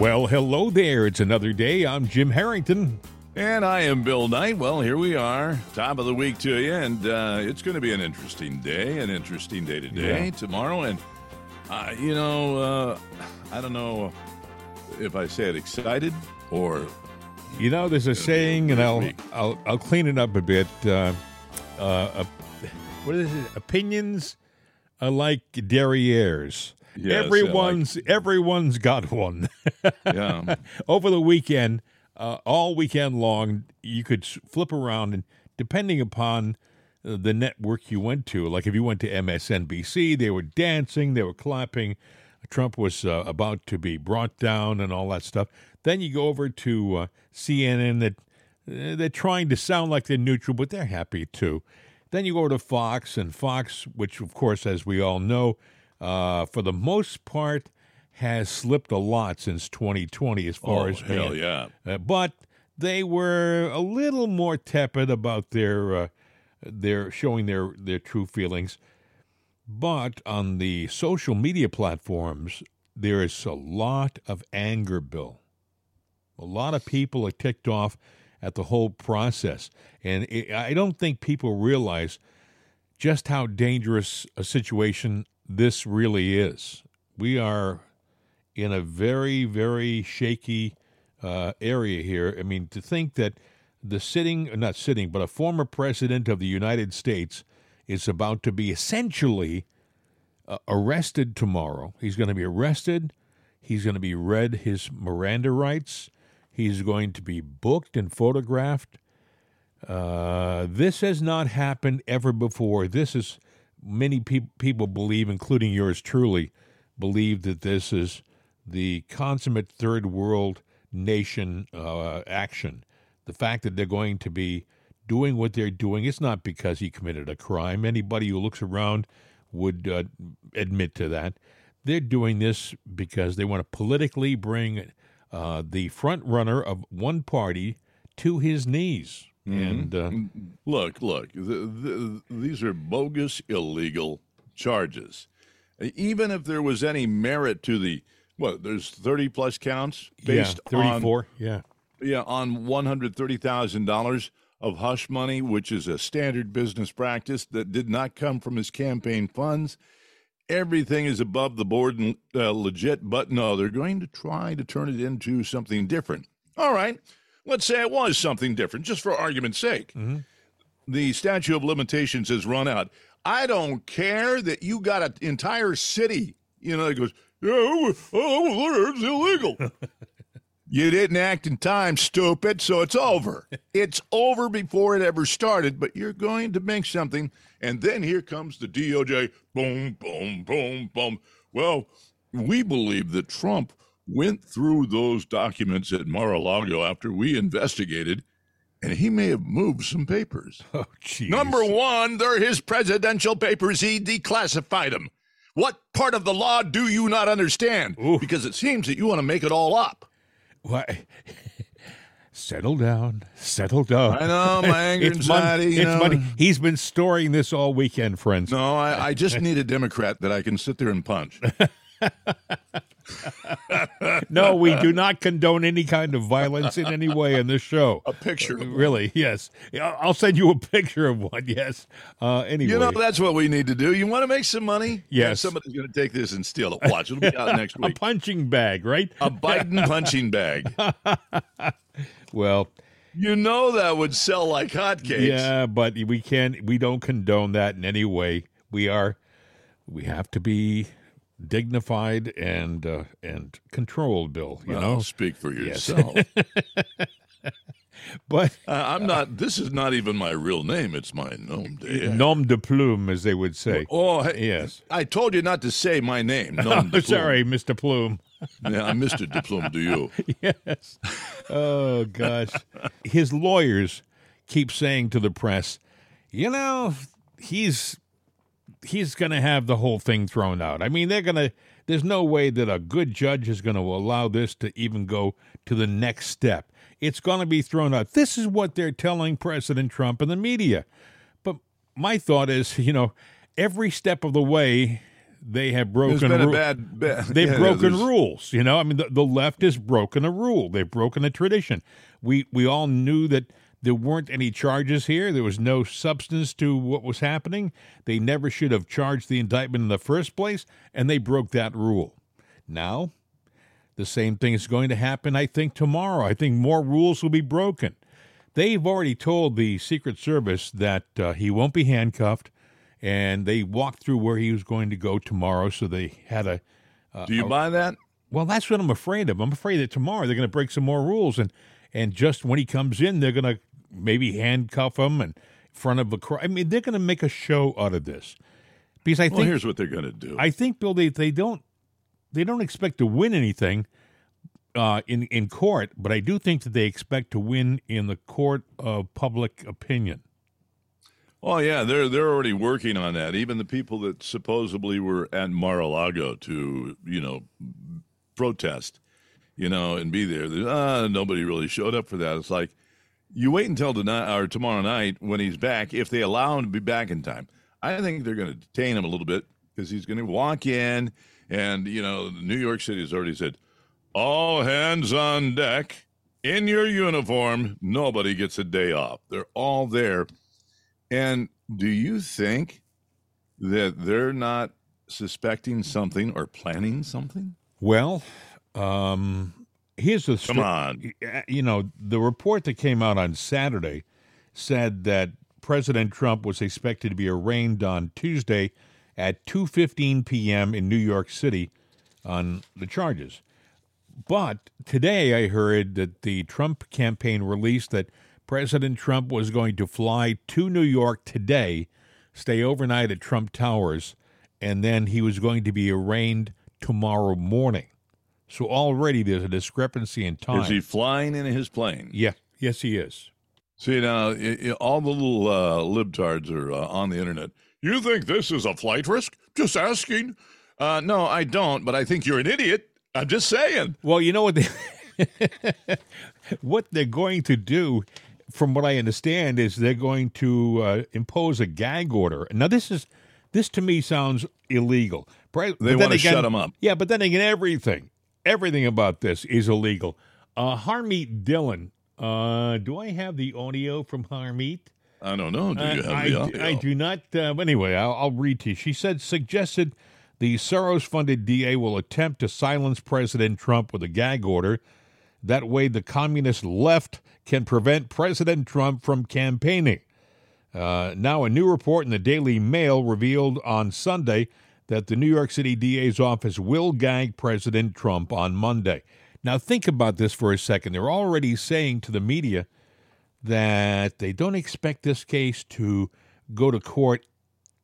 Well, hello there. It's another day. I'm Jim Harrington. And I am Bill Knight. Well, here we are, top of the week to you, and uh, it's going to be an interesting day, an interesting day today, Yeah. tomorrow, and uh, you know, uh, I don't know if I say it excited or You know, there's a saying, and I'll. I'll, I'll clean it up a bit. Uh, uh, what is it? Opinions are like derrieres. Yes, I like- everyone's everyone's got one. yeah, Over the weekend, uh, all weekend long, you could flip around, and depending upon uh, the network you went to, like if you went to MSNBC, they were dancing, they were clapping. Trump was uh, about to be brought down and all that stuff. Then you go over to uh, CNN that uh, they're trying to sound like they're neutral, but they're happy too. Then you go to Fox, and Fox, which of course, as we all know, uh, for the most part, has slipped a lot since 2020 as far oh as hell being- yeah, uh, but they were a little more tepid about their uh, their showing their their true feelings. But on the social media platforms, there is a lot of anger, Bill. A lot of people are ticked off at the whole process, and it, I don't think people realize just how dangerous a situation this really is. We are in a very, very shaky uh, area here. I mean, to think that the sitting, not sitting, but a former president of the United States is about to be essentially uh, arrested tomorrow. He's going to be arrested. He's going to be read his Miranda rights. He's going to be booked and photographed. Uh, this has not happened ever before. This is many peop people believe, including yours truly, believe that this is the consummate third world nation uh, action. The fact that they're going to be doing what they're doing, it's not because he committed a crime. Anybody who looks around would uh, admit to that. They're doing this because they want to politically bring uh, the front runner of one party to his knees. And uh, Look, look, th th these are bogus, illegal charges. Even if there was any merit to the what, there's 30 plus counts based yeah, on 34. yeah. yeah, on one hundred thirty thousand dollars of hush money, which is a standard business practice that did not come from his campaign funds. Everything is above the board and uh, legit, but no, they're going to try to turn it into something different. All right, let's say it was something different, just for argument's sake. Mm-hmm. The statute of limitations has run out. I don't care that you got an entire city, you know, that goes, yeah, oh, oh, oh it's illegal. You didn't act in time, stupid, so it's over. it's over before it ever started, but you're going to make something. And then here comes the DOJ. Boom, boom, boom, boom. Well, we believe that Trump went through those documents at Mar a Lago after we investigated, and he may have moved some papers. Oh, jeez. Number one, they're his presidential papers. He declassified them. What part of the law do you not understand? Ooh. Because it seems that you want to make it all up. Why? Settle down. Settle down. I know my anger, it's mon- anxiety. you it's know. money. He's been storing this all weekend, friends. No, I, I just need a Democrat that I can sit there and punch. No, we do not condone any kind of violence in any way in this show. A picture. Really? Yes. I'll send you a picture of one. Yes. Uh, anyway. You know that's what we need to do. You want to make some money? Yes. Somebody's going to take this and steal it. Watch, it'll be out next week. a punching bag, right? A Biden punching bag. Well, You know that would sell like hotcakes. yeah, but we can't. We don't condone that in any way. We are. We have to be dignified and uh, and controlled, Bill. You Well, know. speak for Yes. yourself. But Uh, I'm not. This is not even my real name. It's my nom de. nom de plume, as they would say. Oh, hey, Yes. I told you not to say my name. Nom de plume. Sorry, Mr. Plume. Yeah, I'm Mr. Diplom. Do you? yes. Oh gosh. His lawyers keep saying to the press, you know, he's he's going to have the whole thing thrown out. I mean, they're going to there's no way that a good judge is going to allow this to even go to the next step. It's going to be thrown out. This is what they're telling President Trump and the media. But my thought is, you know, every step of the way they have broken been a ru- bad, bad they've yeah, broken there's- rules. You know, I mean, the, the left has broken a rule. They've broken a tradition. We we all knew that there weren't any charges here. There was no substance to what was happening. They never should have charged the indictment in the first place, and they broke that rule. Now, the same thing is going to happen. I think tomorrow. I think more rules will be broken. They've already told the Secret Service that uh, he won't be handcuffed, and they walked through where he was going to go tomorrow. So they had a Do you buy that? well, that's what I'm afraid of. I'm afraid that tomorrow they're going to break some more rules, and and just when he comes in, they're going to maybe handcuff him and in front of a crowd. I mean, they're going to make a show out of this because I Well, think here's what they're going to do. I think Bill they they don't they don't expect to win anything uh, in in court, but I do think that they expect to win in the court of public opinion. Oh yeah, they're they're already working on that. Even the people that supposedly were at Mar-a-Lago to you know protest, you know, and be there. Uh, nobody really showed up for that. It's like you wait until tonight or tomorrow night when he's back, if they allow him to be back in time. I think they're going to detain him a little bit because he's going to walk in, and you know, New York City has already said, "All hands on deck." In your uniform, nobody gets a day off. They're all there. And do you think that they're not suspecting something or planning something? Well, um, here's the Come on. Uh, you know, the report that came out on Saturday said that President Trump was expected to be arraigned on Tuesday at 2:15 p.m. in New York City on the charges. But today I heard that the Trump campaign released that President Trump was going to fly to New York today, stay overnight at Trump Towers, and then he was going to be arraigned tomorrow morning. So already there's a discrepancy in time. Is he flying in his plane? Yeah, yes, he is. See, now, i i all the little uh, libtards are uh, on the internet. You think this is a flight risk? Just asking. Uh, no, I don't, but I think you're an idiot. I'm just saying. Well, you know what they what they're going to do, from what I understand, is they're going to uh, impose a gag order. Now, this is this to me sounds illegal. They want to shut them up. Yeah, but then again, everything, everything about this is illegal. Uh, Harmeet Dhillon. Uh, do I have the audio from Harmeet? I don't know. Do you Uh, have I, the audio? I do not. Uh, anyway, I'll, I'll read to you. She said, suggested the Soros funded DA will attempt to silence President Trump with a gag order. That way, the communist left can prevent President Trump from campaigning. Uh, now, a new report in the Daily Mail revealed on Sunday that the New York City DA's office will gag President Trump on Monday. Now, think about this for a second. They're already saying to the media that they don't expect this case to go to court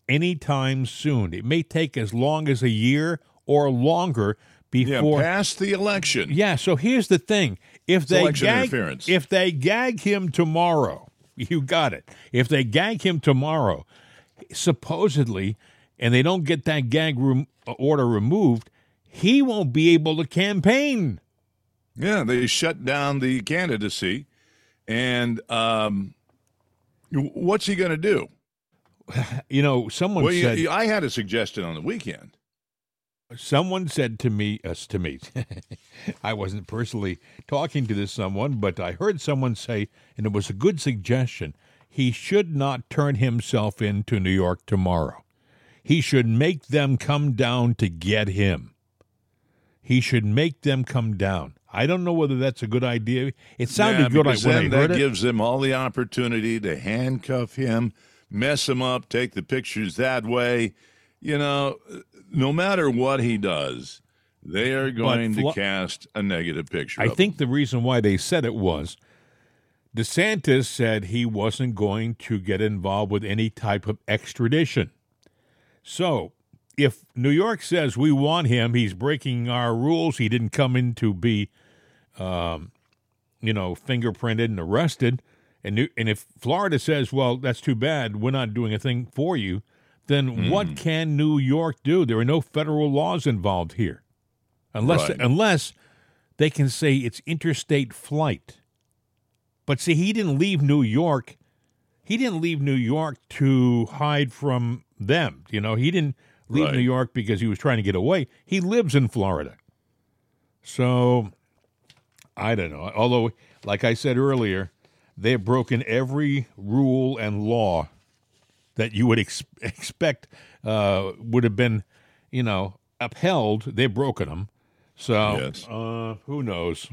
anytime soon. It may take as long as a year or longer yeah, before past the election. yeah, so here's the thing. If they gag, if they gag him tomorrow, you got it. If they gag him tomorrow, supposedly, and they don't get that gag rem- order removed, he won't be able to campaign. Yeah, they shut down the candidacy. And um, what's he going to do? You know, someone Well, said you- I had a suggestion on the weekend. someone said to me, us to me, I wasn't personally talking to this someone, but I heard someone say, and it was a good suggestion, he should not turn himself into New York tomorrow. He should make them come down to get him. He should make them come down. I don't know whether that's a good idea. It sounded Yeah, good because when I heard that it. gives them all the opportunity to handcuff him, mess him up, take the pictures that way. You know, no matter what he does, they are going Flo- to cast a negative picture. I think the reason why they said it was DeSantis said he wasn't going to get involved with any type of extradition. So, if New York says we want him, he's breaking our rules, he didn't come in to be, um, you know, fingerprinted and arrested, and, New- and if Florida says, well, that's too bad, we're not doing a thing for you, then Hmm. what can New York do? There are no federal laws involved here. Unless, Right. unless they can say it's interstate flight. But see, he didn't leave New York. He didn't leave New York to hide from them. You know, he didn't leave Right. New York because he was trying to get away. He lives in Florida. So I don't know. Although, like I said earlier, they've broken every rule and law that you would ex- expect uh, would have been, you know, upheld. They've broken them. So Yes. uh, who knows?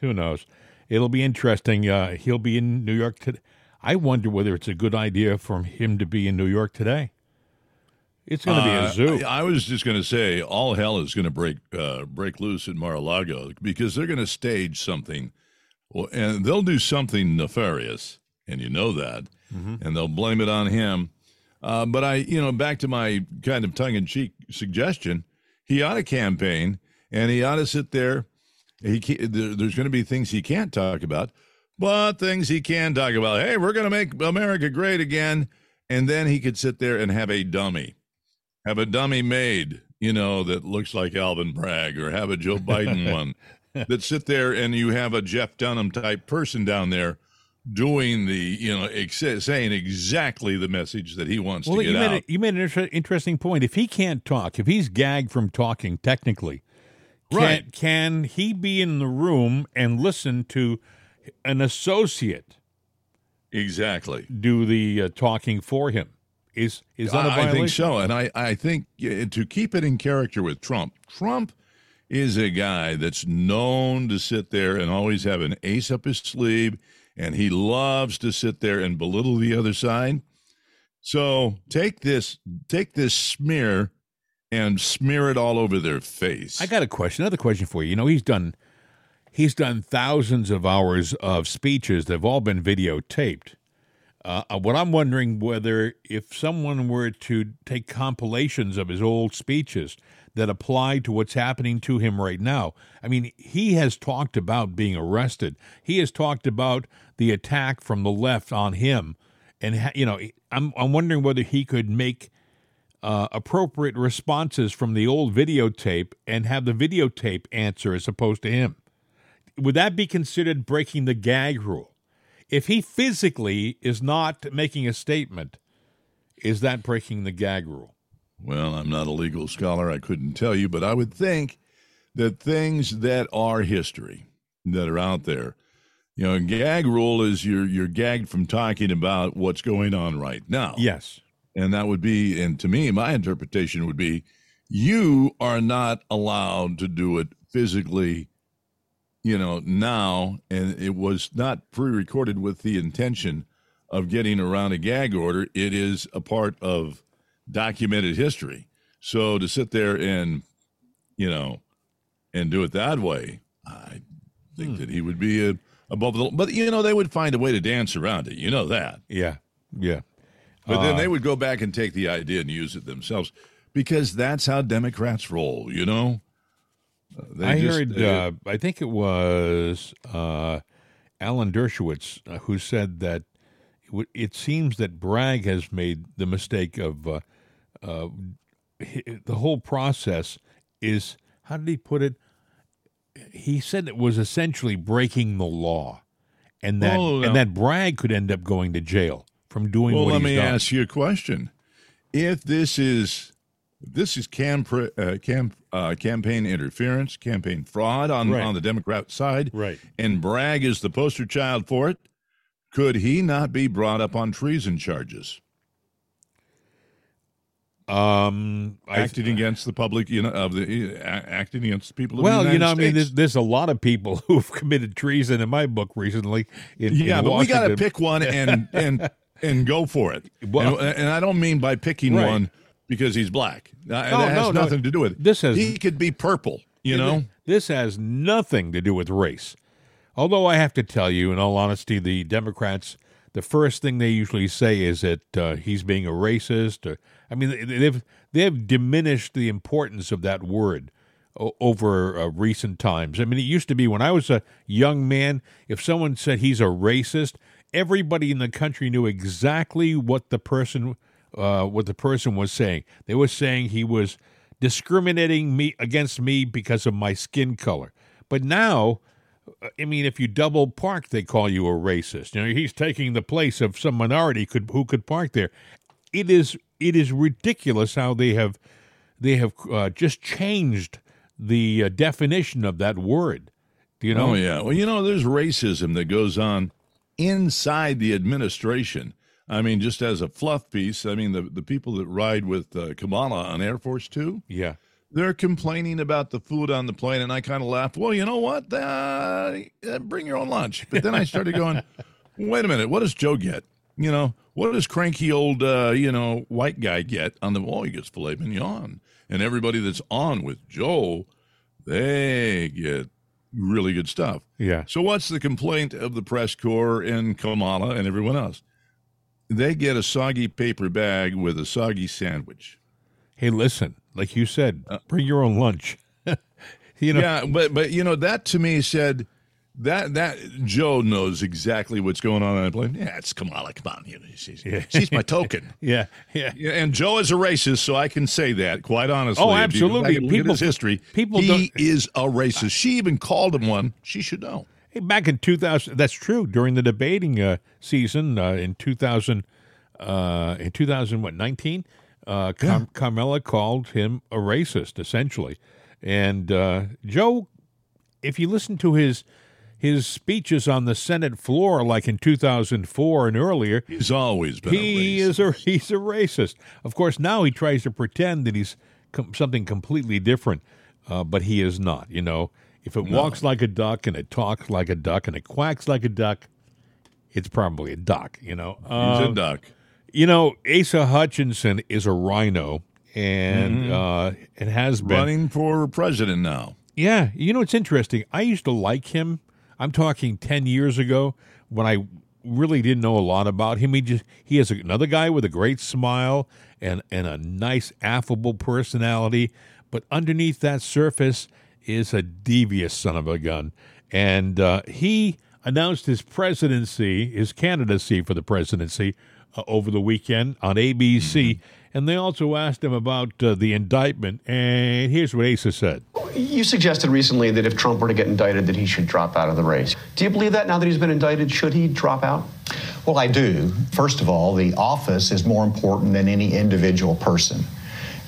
Who knows? It'll be interesting. Uh, he'll be in New York today. I wonder whether it's a good idea for him to be in New York today. It's going to be a Uh, zoo. I, I was just going to say, all hell is going to break uh, break loose in Mar-a-Lago because they're going to stage something, well, and they'll do something nefarious, and you know that, and they'll blame it on him. Uh, but I, you know, back to my kind of tongue-in-cheek suggestion, he ought to campaign, and he ought to sit there. He there, there's going to be things he can't talk about, but things he can talk about. Hey, we're going to make America great again, and then he could sit there and have a dummy have a dummy made, you know, that looks like Alvin Bragg, or have a Joe Biden one that sit there and you have a Jeff Dunham type person down there doing the, you know, ex- saying exactly the message that he wants well, to you get made, out. a, you made an inter- interesting point. If he can't talk, if he's gagged from talking technically, can, Right. can he be in the room and listen to an associate exactly. do the uh, talking for him? Is is that a I, I violation? think so. And I, I think to keep it in character with Trump, Trump is a guy that's known to sit there and always have an ace up his sleeve, and he loves to sit there and belittle the other side. So take this, take this smear and smear it all over their face. I got a question. Another question for you. You know, he's done he's done thousands of hours of speeches that have all been videotaped. Uh, uh, what I'm wondering whether if someone were to take compilations of his old speeches that apply to what's happening to him right now. I mean, he has talked about being arrested. He has talked about the attack from the left on him, and you know, I'm I'm wondering whether he could make uh, appropriate responses from the old videotape and have the videotape answer as opposed to him. Would that be considered breaking the gag rule? If he physically is not making a statement, is that breaking the gag rule? Well, I'm not a legal scholar. I couldn't tell you, but I would think that things that are history that are out there, you know, gag rule is you're you're gagged from talking about what's going on right now. Yes. And that would be, and to me, my interpretation would be, you are not allowed to do it physically, you know, now, and it was not pre-recorded with the intention of getting around a gag order. It is a part of documented history. So to sit there and, you know, and do it that way, I think that he would be a, above the. But you know, they would find a way to dance around it. You know that. Yeah. Yeah. But then Uh, they would go back and take the idea and use it themselves because that's how Democrats roll. You know. Uh, they I just- heard, uh, I think it was uh, Alan Dershowitz uh, who said that it w- it seems that Bragg has made the mistake of uh, uh, the whole process is, how did he put it? He said it was essentially breaking the law, and that Well, and that Bragg could end up going to jail from doing well, what let me done. ask you a question: If this is this is cam, uh, cam uh, campaign interference, campaign fraud on Right. on the Democrat side, Right. and Bragg is the poster child for it, could he not be brought up on treason charges? Um, acting against the public, you know, of the uh, acting against the people well, the you know, I mean, there's, there's a lot of people who've committed treason in my book recently. In, yeah, in but we got to pick one and and and go for it. Well- and, and I don't mean by picking Right. one because he's black. Uh, that has no, no. nothing to do with it. This has- he could be purple. You know, This has nothing to do with race. Although I have to tell you, in all honesty, the Democrats, the first thing they usually say is that uh, he's being a racist. Or, I mean, they- they've they've diminished the importance of that word o- over uh, recent times. I mean, it used to be when I was a young man, if someone said he's a racist, everybody in the country knew exactly what the person uh, what the person was saying. They were saying he was discriminating me against me because of my skin color. But now, I mean, if you double park, they call you a racist. You know, he's taking the place of some minority could who could park there. It is it is ridiculous how they have they have uh, just changed the uh, definition of that word. Do you know? Oh yeah. Well, you know, there's racism that goes on inside the administration. I mean, just as a fluff piece, I mean, the, the people that ride with uh, Kamala on Air Force Two, Yeah. they're complaining about the food on the plane, and I kind of laughed. Well, you know what? Uh, uh, bring your own lunch. But then I started going, wait a minute, what does Joe get? You know, what does cranky old, uh, you know, white guy get on the wall? He gets filet mignon, and everybody that's on with Joe, they get really good stuff. Yeah. So what's the complaint of the press corps and Kamala and everyone else? They get a soggy paper bag with a soggy sandwich. Hey, listen, like you said, uh, bring your own lunch. you know, yeah, but but you know that to me said that that Joe knows exactly what's going on on the plane. Yeah, it's Kamala. Come on, you know, she's, she's my token. yeah, yeah. Yeah, and Joe is a racist, so I can say that quite honestly. Oh, If you go back absolutely. and look at his history. people he is a racist. She even called him one. She should know. Back in 2000, that's true. During the debating uh, season uh, in 2000, uh, in 2000, what, 19? Uh, Car- Carmela called him a racist, essentially. And uh, Joe, if you listen to his his speeches on the Senate floor, like in 2004 and earlier, He's always been. he a is a he's a racist. Of course, now he tries to pretend that he's com- something completely different, uh, but he is not. You know, if it walks like a duck and it talks like a duck and it quacks like a duck, it's probably a duck. You know, He's Uh, a duck. you know, Asa Hutchinson is a RINO, and uh, it has been Running for president now. yeah, you know it's interesting. I used to like him. I'm talking ten years ago when I really didn't know a lot about him. He just he is another guy with a great smile and and a nice affable personality, but underneath that surface is a devious son of a gun. And uh, he announced his presidency, his candidacy for the presidency uh, over the weekend on ABC. And they also asked him about uh, the indictment. And here's what Asa said. You suggested recently that if Trump were to get indicted, that he should drop out of the race. Do you believe that now that he's been indicted? Should he drop out? Well, I do. First of all, the office is more important than any individual person.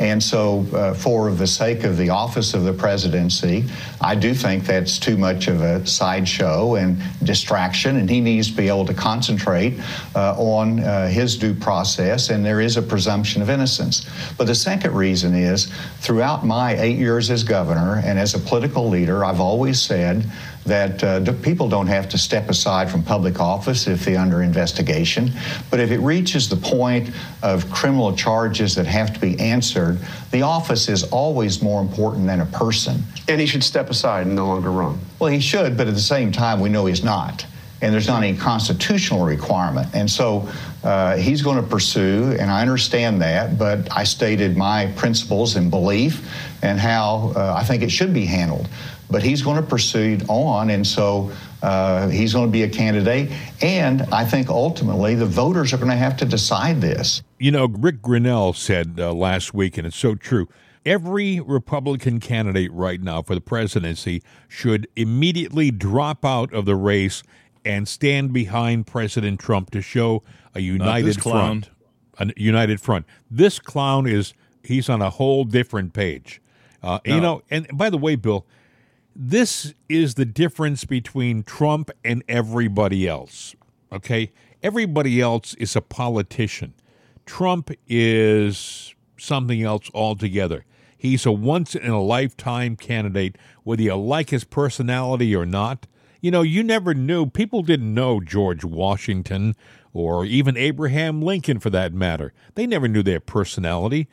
And so, uh, for the sake of the office of the presidency, I do think that's too much of a sideshow and distraction, and he needs to be able to concentrate uh, on uh, his due process, and there is a presumption of innocence. But the second reason is throughout my eight years as governor and as a political leader, I've always said that uh, people don't have to step aside from public office if they're under investigation. But if it reaches the point of criminal charges that have to be answered, the office is always more important than a person. And he should step aside and no longer run. Well, he should, but at the same time, we know he's not. And there's not any constitutional requirement. And so uh, he's going to pursue, and I understand that, but I stated my principles and belief and how uh, I think it should be handled. But he's going to proceed on, and so uh, he's going to be a candidate. And I think ultimately the voters are going to have to decide this. You know, Ric Grenell said uh, last week, and it's so true. Every Republican candidate right now for the presidency should immediately drop out of the race and stand behind President Trump to show a united front. A united front. This clown is he's on a whole different page. Uh, You know, and by the way, Bill, this is the difference between Trump and everybody else. Okay? Everybody else is a politician. Trump is something else altogether. He's a once in a lifetime candidate, whether you like his personality or not. You know, you never knew, people didn't know George Washington or even Abraham Lincoln for that matter. They never knew their personality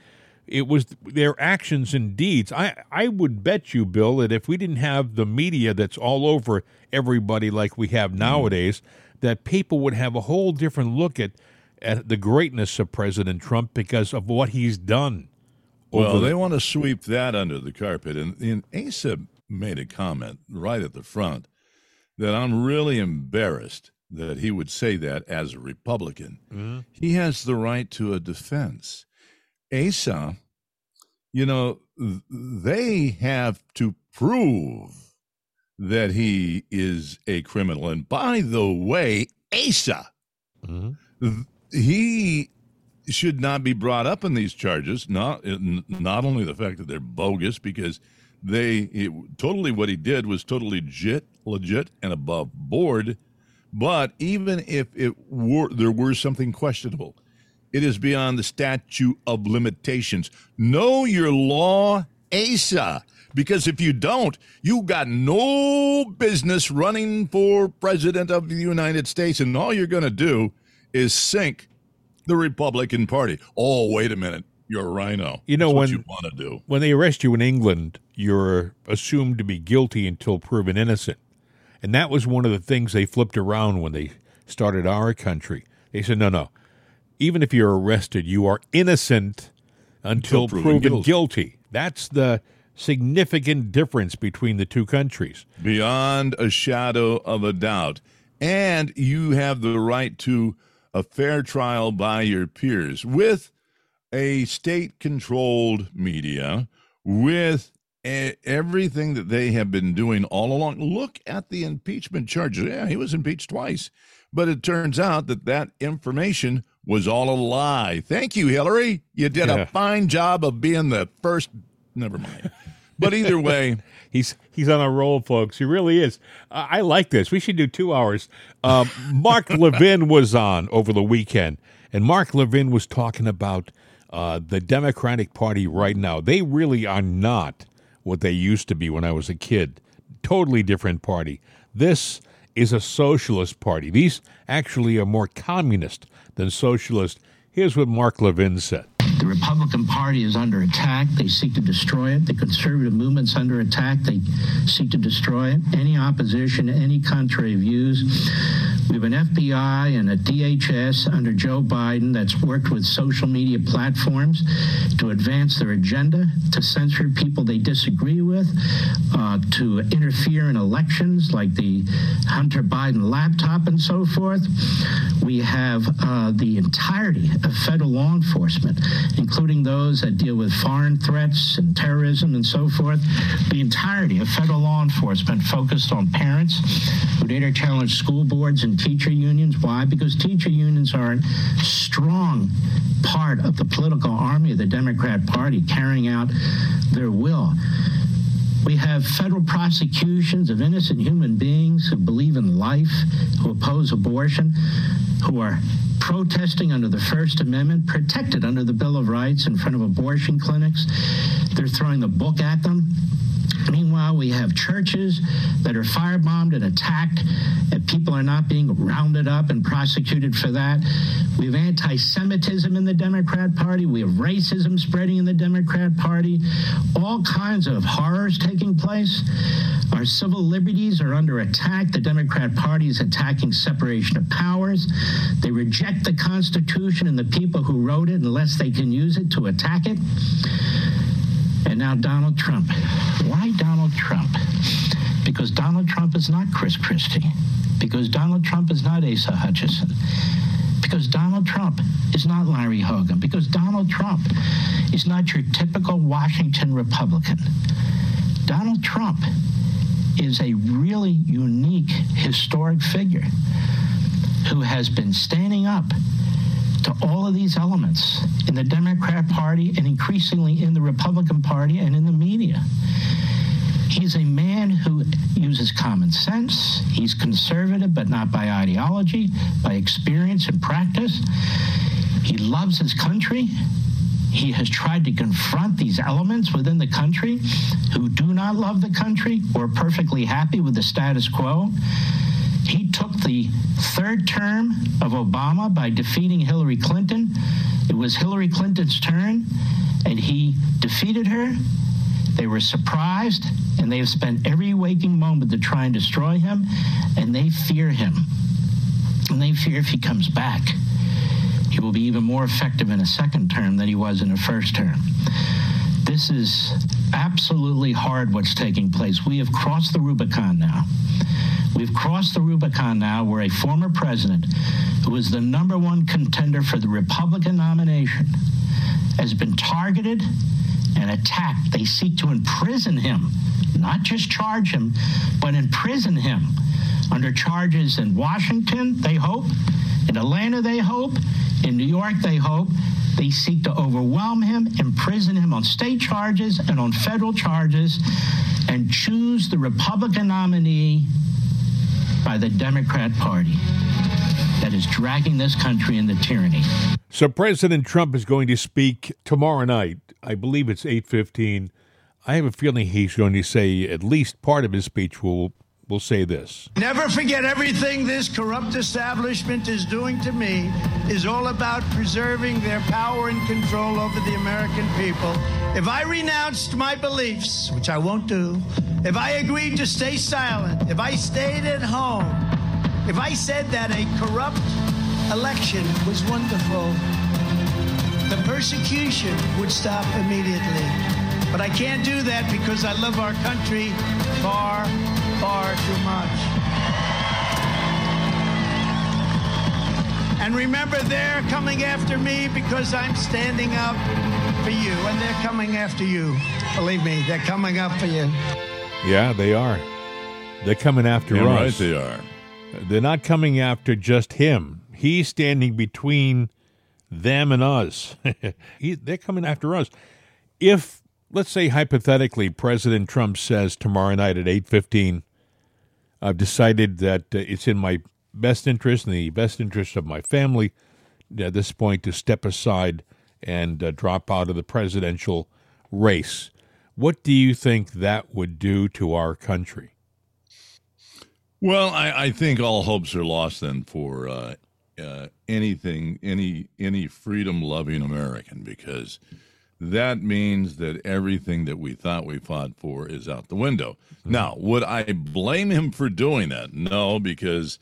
it was their actions and deeds. I, I would bet you, Bill, that if we didn't have the media that's all over everybody like we have mm. nowadays, that people would have a whole different look at, at the greatness of President Trump because of what he's done. Well, they want to sweep that under the carpet. And, and Asa made a comment right at the front that I'm really embarrassed that he would say that as a Republican. He has the right to a defense. Asa, you know, they have to prove that he is a criminal. And by the way, Asa, Mhm. he should not be brought up in these charges. Not not only the fact that they're bogus because they totally what he did was totally legit, legit and above board. But even if it were there were something questionable, it is beyond the statute of limitations. Know your law, Asa. Because if you don't, you got no business running for president of the United States, and all you're going to do is sink the Republican Party. Oh, wait a minute. You're a RINO. You know That's when what you want to do. when they arrest you in England, you're assumed to be guilty until proven innocent, and that was one of the things they flipped around when they started our country. They said, no, no, even if you're arrested, you are innocent until, Until proven proven, guilty. guilty. That's the significant difference between the two countries. beyond a shadow of a doubt. And you have the right to a fair trial by your peers with a state controlled media, with everything that they have been doing all along. Look at the impeachment charges. Yeah, he was impeached twice. But it turns out that that information was all a lie. Thank you, Hillary. You did Yeah. a fine job of being the first. Never mind. But either way, He's he's on a roll, folks. He really is. I I like this. We should do two hours. Um, Mark Levin was on over the weekend, and Mark Levin was talking about uh, the Democratic Party right now. They really are not what they used to be when I was a kid. Totally different party. This is a socialist party. These actually are more communist than socialist. Here's what Mark Levin said. The Republican Party is under attack. They seek to destroy it. The conservative movement's under attack. They seek to destroy it. Any opposition, any contrary views. We have an FBI and a DHS under Joe Biden that's worked with social media platforms to advance their agenda, to censor people they disagree with, uh, to interfere in elections like the Hunter Biden laptop and so forth. We have uh, the entirety of federal law enforcement, including those that deal with foreign threats and terrorism and so forth. The entirety of federal law enforcement focused on parents who later challenge school boards and teacher unions. Why? Because teacher unions are a strong part of the political army of the Democrat Party carrying out their will. We have federal prosecutions of innocent human beings who believe in life, who oppose abortion, who are protesting under the First Amendment, protected under the Bill of Rights in front of abortion clinics. They're throwing the book at them. Meanwhile, we have churches that are firebombed and attacked, and people are not being rounded up and prosecuted for that. We have anti Semitism in the Democrat Party. We have racism spreading in the Democrat Party. All kinds of horrors taking place. Our civil liberties are under attack. The Democrat Party is attacking separation of powers. They reject the Constitution and the people who wrote it unless they can use it to attack it. And now Donald Trump. Why Donald Trump? Because Donald Trump is not Chris Christie. Because Donald Trump is not Asa Hutchinson. Because Donald Trump is not Larry Hogan. Because Donald Trump is not your typical Washington Republican. Donald Trump is a really unique historic figure who has been standing up to all of these elements in the Democrat Party and increasingly in the Republican Party and in the media. He's a man who uses common sense. He's conservative, but not by ideology, by experience and practice. He loves his country. He has tried to confront these elements within the country who do not love the country or are perfectly happy with the status quo. He took the third term of Obama by defeating Hillary Clinton. It was Hillary Clinton's turn, and he defeated her. They were surprised, and they have spent every waking moment to try and destroy him, and they fear him. And they fear if he comes back, he will be even more effective in a second term than he was in a first term. This is absolutely hard what's taking place. We have crossed the Rubicon now. We've crossed the Rubicon now where a former president who is the number one contender for the Republican nomination has been targeted and attacked. They seek to imprison him, not just charge him, but imprison him under charges in Washington, they hope, in Atlanta, they hope, in New York, they hope, They seek to overwhelm him, imprison him on state charges and on federal charges, and choose the Republican nominee by the Democrat Party that is dragging this country into tyranny. So President Trump is going to speak tomorrow night. I believe it's 8:15. I have a feeling he's going to say at least part of his speech will will say this. Never forget everything this corrupt establishment is doing to me is all about preserving their power and control over the American people. If I renounced my beliefs, which I won't do, if I agreed to stay silent, if I stayed at home, if I said that a corrupt election was wonderful, the persecution would stop immediately. But I can't do that because I love our country far, far too much. And remember, they're coming after me because I'm standing up for you, and they're coming after you. Believe me, they're coming up for you. Yeah, they are. They're coming after Damn us. right they are. They're not coming after just him. He's standing between them and us. he, they're coming after us. If, let's say hypothetically, President Trump says tomorrow night at 8:15, I've decided that uh, it's in my best interest and the best interest of my family at this point to step aside and uh, drop out of the presidential race. What do you think that would do to our country? Well, I, I think all hopes are lost then for uh, uh, anything, any any freedom loving American, because that means that everything that we thought we fought for is out the window. Now, would I blame him for doing that? No, because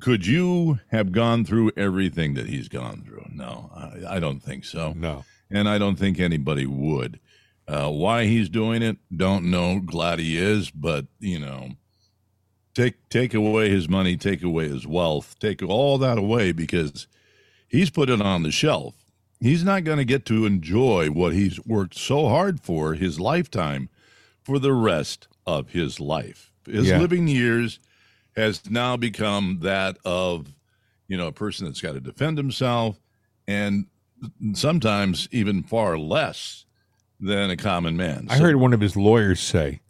could you have gone through everything that he's gone through? No, I, I don't think so. No. And I don't think anybody would. Uh, why he's doing it, don't know. Glad he is, but you know, take take away his money, take away his wealth, take all that away because he's put it on the shelf. He's not going to get to enjoy what he's worked so hard for his lifetime for the rest of his life. His Yeah. living years has now become that of, you know, a person that's got to defend himself and sometimes even far less than a common man. I So- heard one of his lawyers say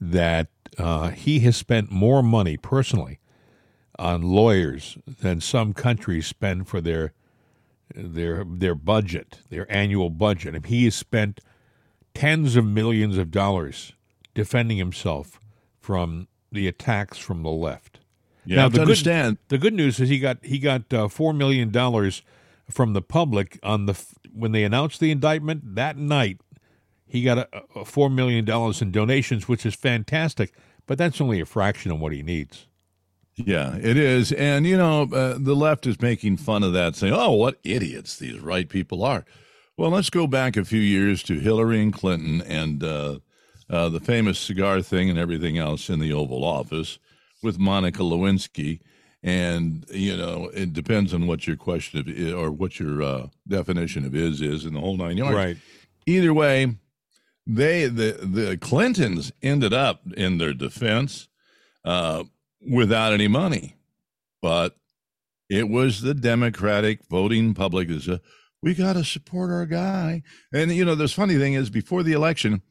that uh, he has spent more money personally on lawyers than some countries spend for their their their budget, their annual budget. And he has spent tens of millions of dollars defending himself from the attacks from the left. You Now, the good- understand. The good news is he got he got uh, four million dollars from the public on the when they announced the indictment that night. He got a, a four million dollars in donations, which is fantastic, but that's only a fraction of what he needs. Yeah, it is. And, you know, uh, the left is making fun of that, saying, oh, what idiots these right people are. Well, let's go back a few years to Hillary and Clinton and uh, uh, the famous cigar thing and everything else in the Oval Office with Monica Lewinsky. And, you know, it depends on what your question of, or what your uh, definition of is is in the whole nine yards. Right. Either way, they the the Clintons ended up in their defense uh, without any money, but it was the Democratic voting public that said we got to support our guy. And you know, this funny thing is, before the election,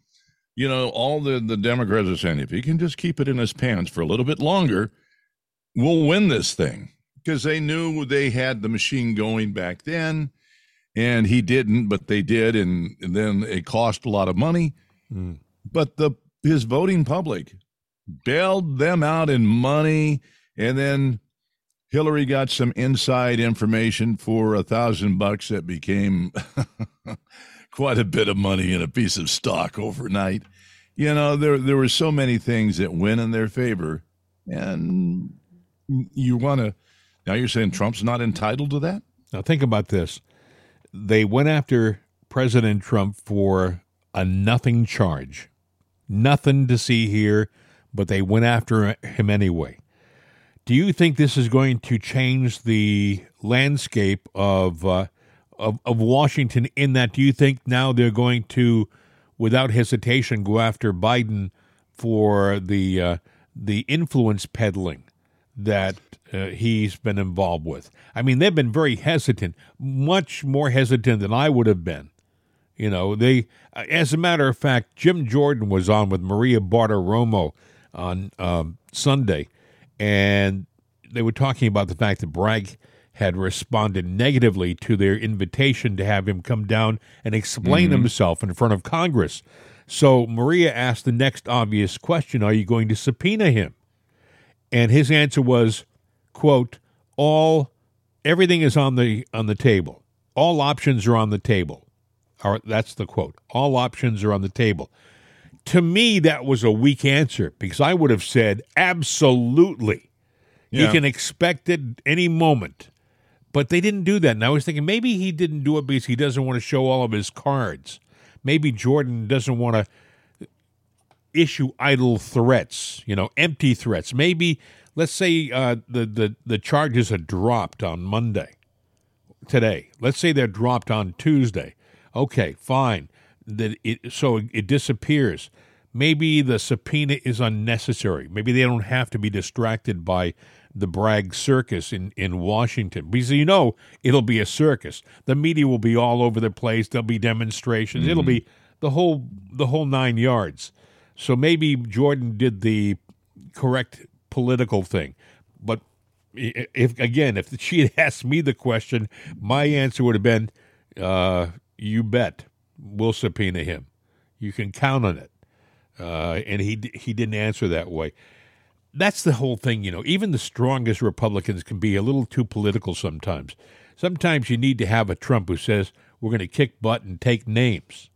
you know, all the the Democrats are saying if he can just keep it in his pants for a little bit longer, we'll win this thing because they knew they had the machine going back then and he didn't, but they did, and, and then it cost a lot of money. Mm. But the his voting public bailed them out in money, and then Hillary got some inside information for a thousand bucks that became quite a bit of money in a piece of stock overnight. You know, there there were so many things that went in their favor, and you want to. Now you're saying Trump's not entitled to that? Now think about this: they went after President Trump for a nothing charge, nothing to see here, but they went after him anyway. Do you think this is going to change the landscape of uh, of, of Washington? In that, do you think now they're going to, without hesitation, go after Biden for the uh, the influence peddling that uh, he's been involved with. I mean, they've been very hesitant, much more hesitant than I would have been. You know, they, as a matter of fact, Jim Jordan was on with Maria Bartiromo on um, Sunday, and they were talking about the fact that Bragg had responded negatively to their invitation to have him come down and explain mm-hmm. himself in front of Congress. So Maria asked the next obvious question Are you going to subpoena him? And his answer was, quote, all everything is on the on the table. All options are on the table. Or that's the quote. All options are on the table. To me, that was a weak answer because I would have said absolutely. Yeah. He can expect it any moment. But they didn't do that. And I was thinking maybe he didn't do it because he doesn't want to show all of his cards. Maybe Jordan doesn't want to issue idle threats, you know, empty threats. Maybe let's say uh, the, the, the charges are dropped on Monday today. Let's say they're dropped on Tuesday. Okay, fine. That it so it disappears. Maybe the subpoena is unnecessary. Maybe they don't have to be distracted by the Bragg circus in, in Washington. Because you know it'll be a circus. The media will be all over the place. There'll be demonstrations. Mm-hmm. It'll be the whole the whole nine yards. So maybe Jordan did the correct political thing. But if again, if she had asked me the question, my answer would have been, uh, "You bet, we'll subpoena him. You can count on it." Uh, and he he didn't answer that way. That's the whole thing, you know. Even the strongest Republicans can be a little too political sometimes. Sometimes you need to have a Trump who says we're going to kick butt and take names,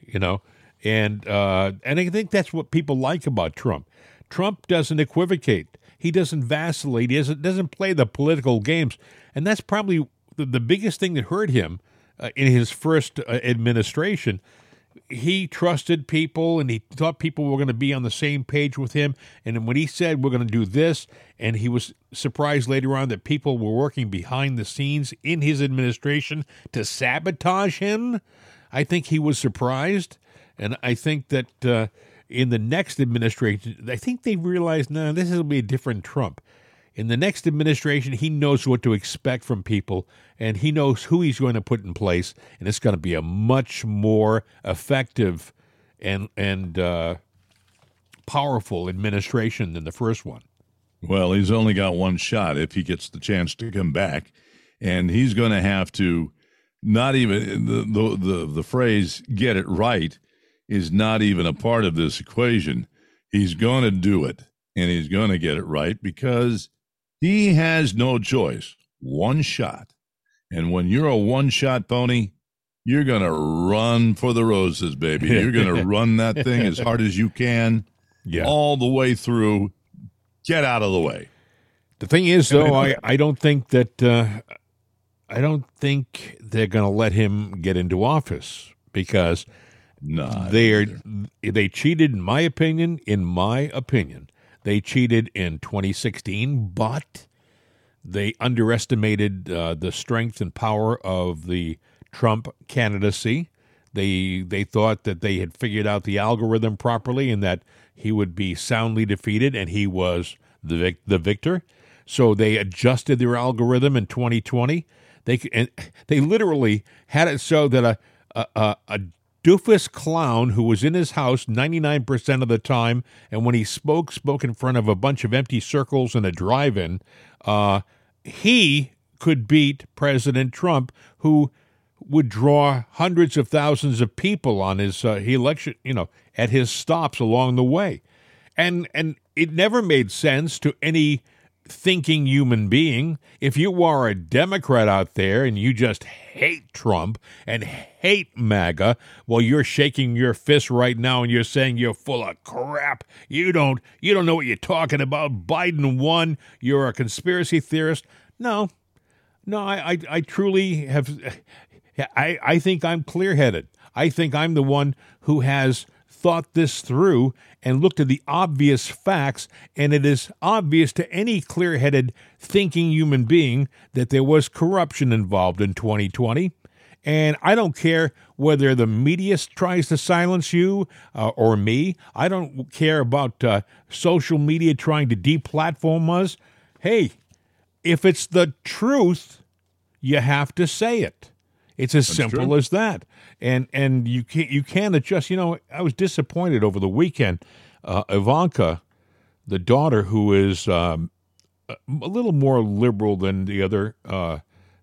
you know. And uh, and I think that's what people like about Trump. Trump doesn't equivocate. He doesn't vacillate. He doesn't, doesn't play the political games. And that's probably the, the biggest thing that hurt him uh, in his first uh, administration. He trusted people and he thought people were going to be on the same page with him. And when he said, we're going to do this, and he was surprised later on that people were working behind the scenes in his administration to sabotage him, I think he was surprised. And I think that. Uh, in the next administration, I think they realized, no, this will be a different Trump. In the next administration, he knows what to expect from people, and he knows who he's going to put in place, and it's going to be a much more effective and and uh, powerful administration than the first one. Well, he's only got one shot if he gets the chance to come back, and he's going to have to not even the the the, the phrase "get it right." is not even a part of this equation. He's going to do it and he's going to get it right because he has no choice. One shot. And when you're a one shot pony, you're going to run for the roses, baby. You're going to run that thing as hard as you can yeah. all the way through. Get out of the way. The thing is, though, I, I don't think that uh, I don't think they're going to let him get into office because – no, they are they cheated in my opinion. In my opinion, they cheated in 2016, but they underestimated uh, the strength and power of the Trump candidacy. They they thought that they had figured out the algorithm properly and that he would be soundly defeated, and he was the vic- the victor. So they adjusted their algorithm in 2020. They and they literally had it so that a a, a, a doofus clown who was in his house 99% of the time, and when he spoke, spoke in front of a bunch of empty circles in a drive in, uh, he could beat President Trump, who would draw hundreds of thousands of people on his uh, election, you know, at his stops along the way. And, and it never made sense to any thinking human being. If you are a Democrat out there and you just hate Trump and hate MAGA, well, you're shaking your fist right now and you're saying you're full of crap. You don't you don't know what you're talking about. Biden won. You're a conspiracy theorist. No, no, I I, I truly have. I I think I'm clear headed. I think I'm the one who has thought this through and looked at the obvious facts, and it is obvious to any clear headed, thinking human being that there was corruption involved in 2020. And I don't care whether the media tries to silence you uh, or me. I don't care about uh, social media trying to deplatform us. hey, if it's the truth, you have to say it. It's as simple true. as that. And and you can't you can't adjust. You know, I was disappointed over the weekend. Uh, Ivanka, the daughter, who is um, a a little more liberal than the other uh,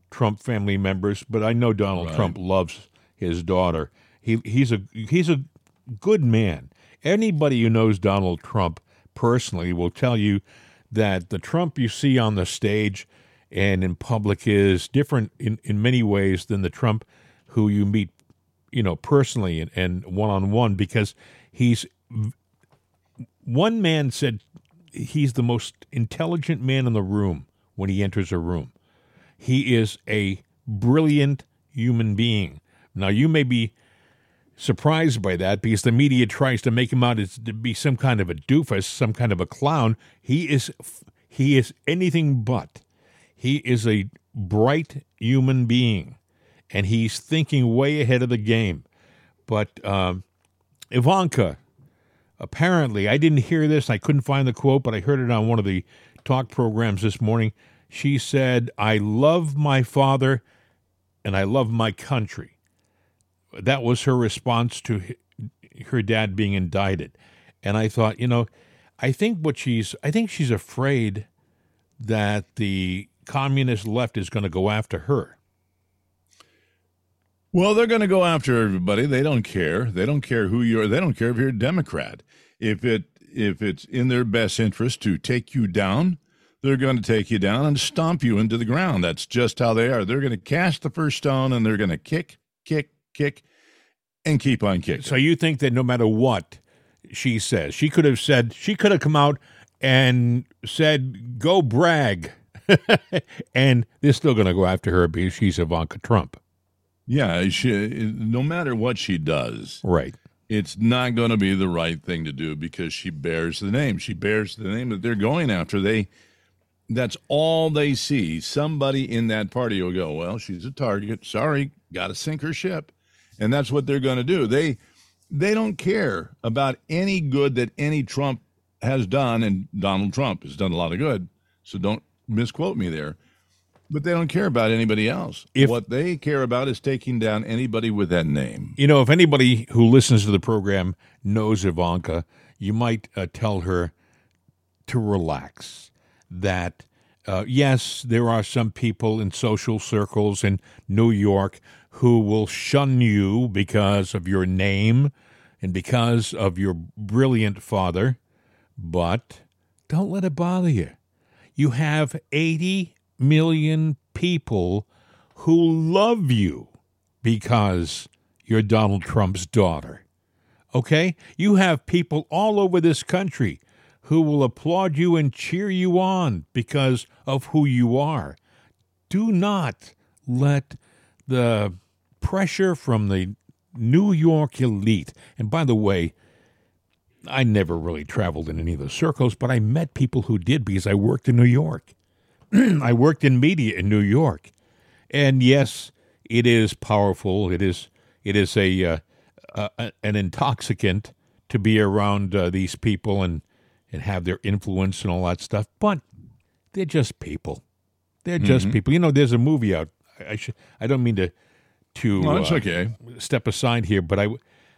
Trump family members, but I know Donald Trump loves his daughter. He he's a he's a good man. Anybody who knows Donald Trump personally will tell you that the Trump you see on the stage and in public is different in, in many ways than the Trump who you meet, you know, personally and one on one because he's one man said he's the most intelligent man in the room when he enters a room. He is a brilliant human being. Now, you may be surprised by that because the media tries to make him out as to be some kind of a doofus, some kind of a clown. He is he is anything but. He is a bright human being, and he's thinking way ahead of the game. But um, Ivanka, apparently, I didn't hear this. I couldn't find the quote, but I heard it on one of the talk programs this morning. She said, "I love my father, and I love my country." that was her response to her dad being indicted. And I thought, you know, I think what she's I think she's afraid that the communist left is going to go after her. Well, they're going to go after everybody. They don't care. They don't care who you're. They don't care if you're a Democrat. If it if it's in their best interest to take you down, they're going to take you down and stomp you into the ground. That's just how they are. They're going to cast the first stone and they're going to kick, kick, kick, and keep on kicking. So you think that no matter what she says, she could have said she could have come out and said, "Go Bragg," and they're still going to go after her because she's Ivanka Trump, yeah, she, no matter what she does, right? it's not going to be the right thing to do because she bears the name. She bears the name that they're going after. They that's all they see. Somebody in that party will go, "Well, she's a target. Sorry, got to sink her ship." And that's what they're going to do. They they don't care about any good that any Trump has done and Donald Trump has done a lot of good. So don't misquote me there. But they don't care about anybody else. If- what they care about is taking down anybody with that name. You know, if anybody who listens to the program knows Ivanka, you might uh, tell her to relax. That, uh, yes, there are some people in social circles in New York who will shun you because of your name and because of your brilliant father, but don't let it bother you. You have 80 million people who love you because you're Donald Trump's daughter. Okay? You have people all over this country who will applaud you and cheer you on because of who you are. Do not let the pressure from the New York elite, and by the way, I never really traveled in any of the circles, but I met people who did because I worked in New York. I worked in media in New York. And yes, it is powerful. It is it is a, uh, uh, an intoxicant to be around uh, these people and and have their influence and all that stuff. But they're just people. They're just people. You know, there's a movie out. I, should. I don't mean to to No, it's uh, okay. step aside here, but I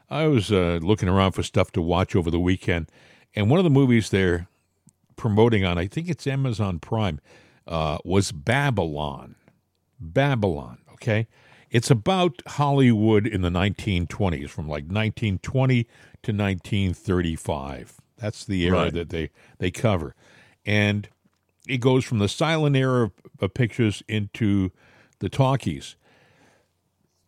I was uh, looking around for stuff to watch over the weekend, and one of the movies they're promoting on, I think it's Amazon Prime, uh, was Babylon. Babylon. Okay, it's about Hollywood in the 1920s, from like 1920 to 1935. That's the era Right. that they they cover, and it goes from the silent era of, of pictures into the talkies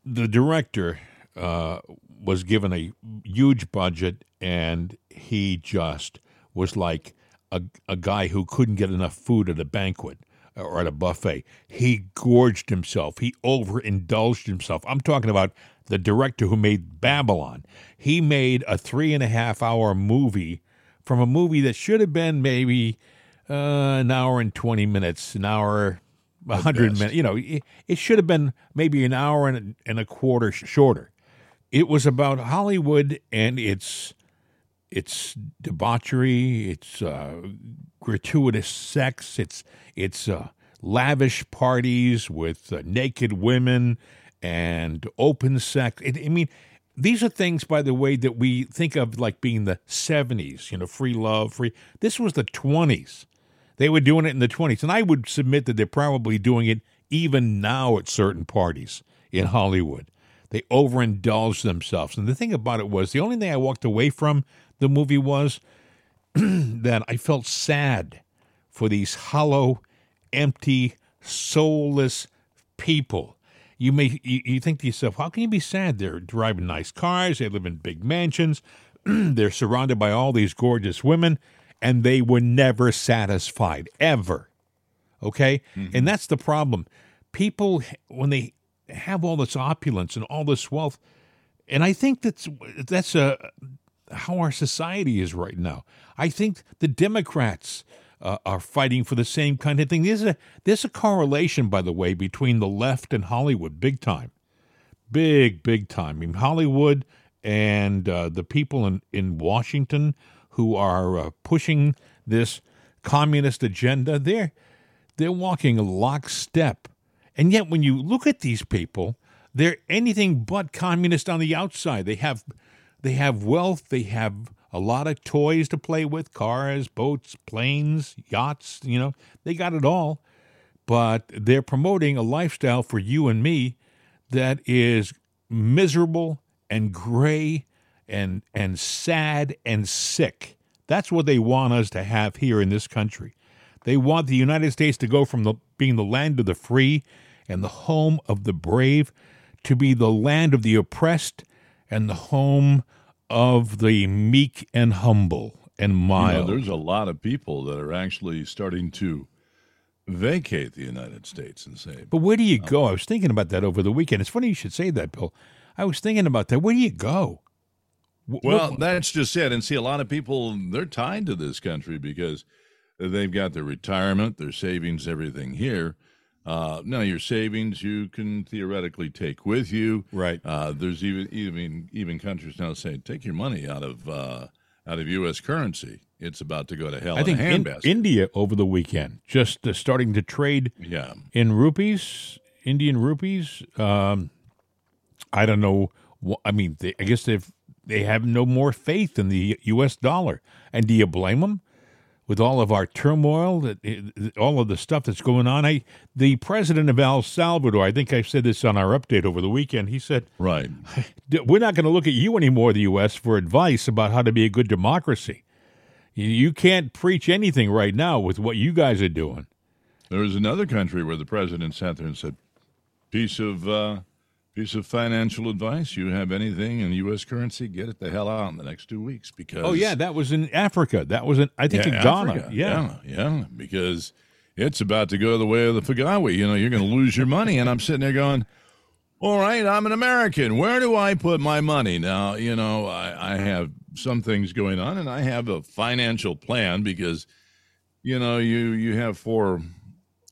the director uh, was given a huge budget, and he just was like a, a guy who couldn't get enough food at a banquet or at a buffet. He gorged himself. He overindulged himself. I'm talking about the director who made Babylon. He made a three and a half hour movie from a movie that should have been maybe uh, an hour and 20 minutes, an hour, a hundred minutes. You know, it, it should have been maybe an hour and, and a quarter shorter. It was about Hollywood and its it's debauchery, it's uh, gratuitous sex, it's it's uh, lavish parties with uh, naked women and open sex. It, I mean, these are things, by the way, that we think of like being the 70s, you know, free love, free. This was the 20s. They were doing it in the 20s. And I would submit that they're probably doing it even now at certain parties in Hollywood. They overindulge themselves. And the thing about it was the only thing I walked away from the movie was that I felt sad for these hollow, empty, soulless people. You may you, you think to yourself, how can you be sad? They're driving nice cars, they live in big mansions, they're surrounded by all these gorgeous women, and they were never satisfied ever. Okay, and mm-hmm. that's the problem. People when they have all this opulence and all this wealth, and I think that's that's a how our society is right now. I think the Democrats uh, are fighting for the same kind of thing. There's a there's a correlation, by the way, between the left and Hollywood, big time, big big time. I mean, Hollywood and uh, the people in in Washington who are uh, pushing this communist agenda, they're they're walking lockstep. And yet, when you look at these people, they're anything but communist on the outside. They have they have wealth. They have a lot of toys to play with cars, boats, planes, yachts. You know, they got it all. But they're promoting a lifestyle for you and me that is miserable and gray and, and sad and sick. That's what they want us to have here in this country. They want the United States to go from the, being the land of the free and the home of the brave to be the land of the oppressed and the home of the meek and humble and mild. You know, there's a lot of people that are actually starting to vacate the United States and say, But where do you oh. go? I was thinking about that over the weekend. It's funny you should say that, Bill. I was thinking about that. Where do you go? Well, what- that's just it. And see, a lot of people, they're tied to this country because they've got their retirement, their savings, everything here. Uh, now, your savings you can theoretically take with you. Right. Uh, there's even even even countries now saying take your money out of uh, out of U.S. currency. It's about to go to hell I think in. India over the weekend just uh, starting to trade yeah. in rupees, Indian rupees. Um, I don't know. I mean, they, I guess they've they have no more faith in the U.S. dollar. And do you blame them? With all of our turmoil, that all of the stuff that's going on, I the president of El Salvador. I think I said this on our update over the weekend. He said, Right. We're not going to look at you anymore, the U.S., for advice about how to be a good democracy. You, you can't preach anything right now with what you guys are doing. There was another country where the president sat there and said, "Piece of uh, piece of financial advice. You have anything in U.S. currency? Get it the hell out in the next two weeks because Oh yeah, that was in Africa. That was in I think in Ghana. Africa. Yeah. yeah, yeah, because it's about to go the way of the Fagawi. You know, you're going to lose your money, and I'm sitting there going." All right, I'm an American. Where do I put my money? Now, you know, I, I have some things going on and I have a financial plan because, you know, you you have four,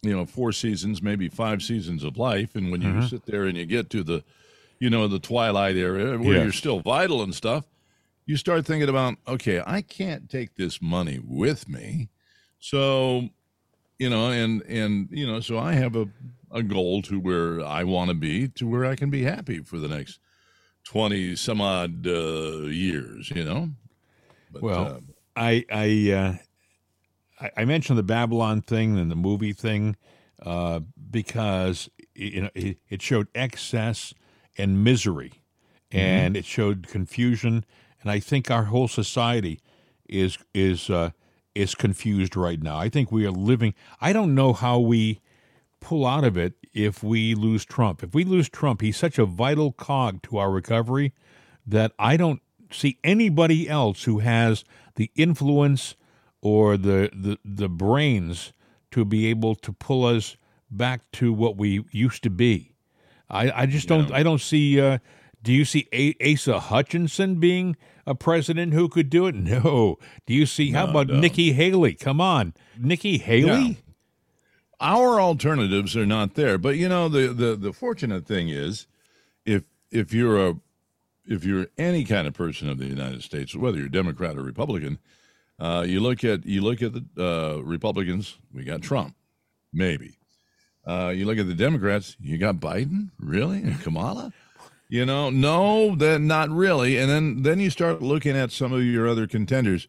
you know, four seasons, maybe five seasons of life. And when you sit there and you get to the, you know, the twilight area where Yes. you're still vital and stuff, you start thinking about, okay, I can't take this money with me. So, you know, and and you know, so I have a a goal to where I want to be, to where I can be happy for the next twenty some odd uh, years. You know. But, Well, uh, I I, uh, I I mentioned the Babylon thing and the movie thing uh, because you know it, it showed excess and misery, and it showed confusion, and I think our whole society is is uh, is confused right now. I think we are living. I don't know how we pull out of it if we lose Trump. If we lose Trump, he's such a vital cog to our recovery that I don't see anybody else who has the influence or the the, the brains to be able to pull us back to what we used to be. I, I just don't I don't see uh, do you see a- Asa Hutchinson being a president who could do it? No. Do you see how No, about no. Nikki Haley? Come on. Nikki Haley? Yeah. our alternatives are not there. But you know, the the the fortunate thing is, if if you're a if you're any kind of person of the United States, whether you're Democrat or Republican, uh, you look at you look at the uh, Republicans. We got Trump, maybe. Uh, you look at the Democrats. You got Biden, really, and Kamala. You know, no, that not really. And then then you start looking at some of your other contenders.